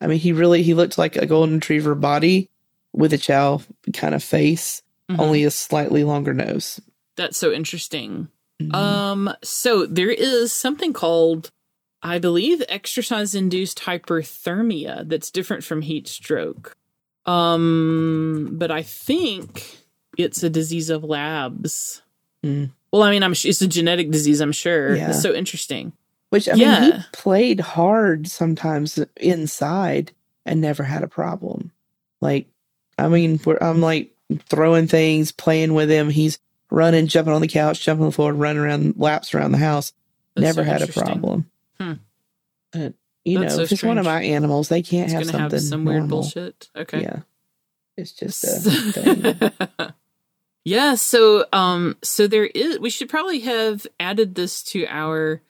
Speaker 2: I mean, he really he looked like a golden retriever body with a chow kind of face,
Speaker 1: Mhm.
Speaker 2: only a slightly longer nose.
Speaker 1: That's so interesting.
Speaker 2: Mhm.
Speaker 1: Um, so there is something called, I believe, exercise induced hyperthermia that's different from heat stroke. Um, but I think it's a disease of labs.
Speaker 2: Mm.
Speaker 1: Well, I mean, I'm it's a genetic disease. I'm sure.
Speaker 2: Yeah.
Speaker 1: It's so interesting.
Speaker 2: Which I mean,
Speaker 1: yeah.
Speaker 2: he played hard sometimes inside and never had a problem. Like, I mean, we're, I'm like throwing things, playing with him. He's running, jumping on the couch, jumping on the floor, running around laps around the house.
Speaker 1: That's
Speaker 2: Never
Speaker 1: so
Speaker 2: had a problem.
Speaker 1: Hmm.
Speaker 2: But, you
Speaker 1: That's
Speaker 2: know,
Speaker 1: so
Speaker 2: if it's one of my animals, they can't
Speaker 1: It's
Speaker 2: have
Speaker 1: gonna
Speaker 2: something
Speaker 1: have some weird bullshit. Okay.
Speaker 2: Yeah. It's just a
Speaker 1: yeah, so um so there is we should probably have added this to our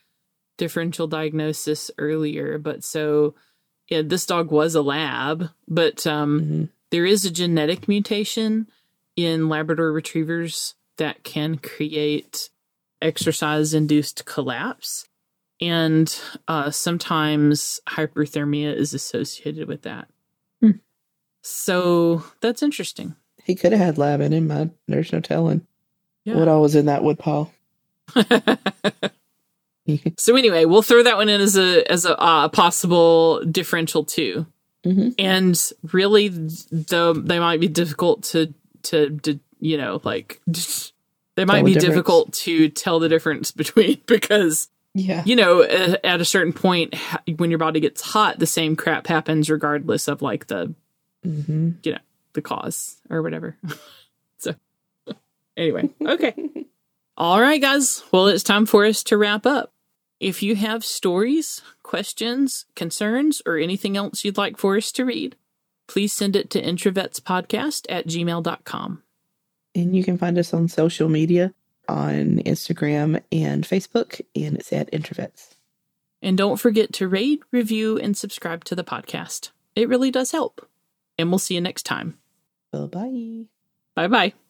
Speaker 1: differential diagnosis earlier, but so yeah, this dog was a lab, but um
Speaker 2: Mhm.
Speaker 1: there is a genetic mutation in Labrador retrievers that can create exercise induced collapse. And uh, sometimes hyperthermia is associated with that.
Speaker 2: Hmm.
Speaker 1: So that's interesting.
Speaker 2: He could have had lab in him. I, there's no telling
Speaker 1: Yeah.
Speaker 2: what all was in that wood pile.
Speaker 1: so anyway, we'll throw that one in as a as a uh, possible differential too.
Speaker 2: Mhm.
Speaker 1: And really, though they might be difficult to to, to you know like they might
Speaker 2: the
Speaker 1: be
Speaker 2: difference.
Speaker 1: difficult to tell the difference between because
Speaker 2: Yeah.
Speaker 1: you know at a certain point when your body gets hot, the same crap happens regardless of like the
Speaker 2: hmm you know,
Speaker 1: the cause or whatever. so anyway, okay. All right, guys. Well, it's time for us to wrap up. If you have stories, questions, concerns, or anything else you'd like for us to read, please send it to introvetspodcast at gmail.com.
Speaker 2: And you can find us on social media on Instagram and Facebook, and it's at Introvets.
Speaker 1: And don't forget to rate, review, and subscribe to the podcast. It really does help. And we'll see you next time.
Speaker 2: Bye bye.
Speaker 1: Bye bye.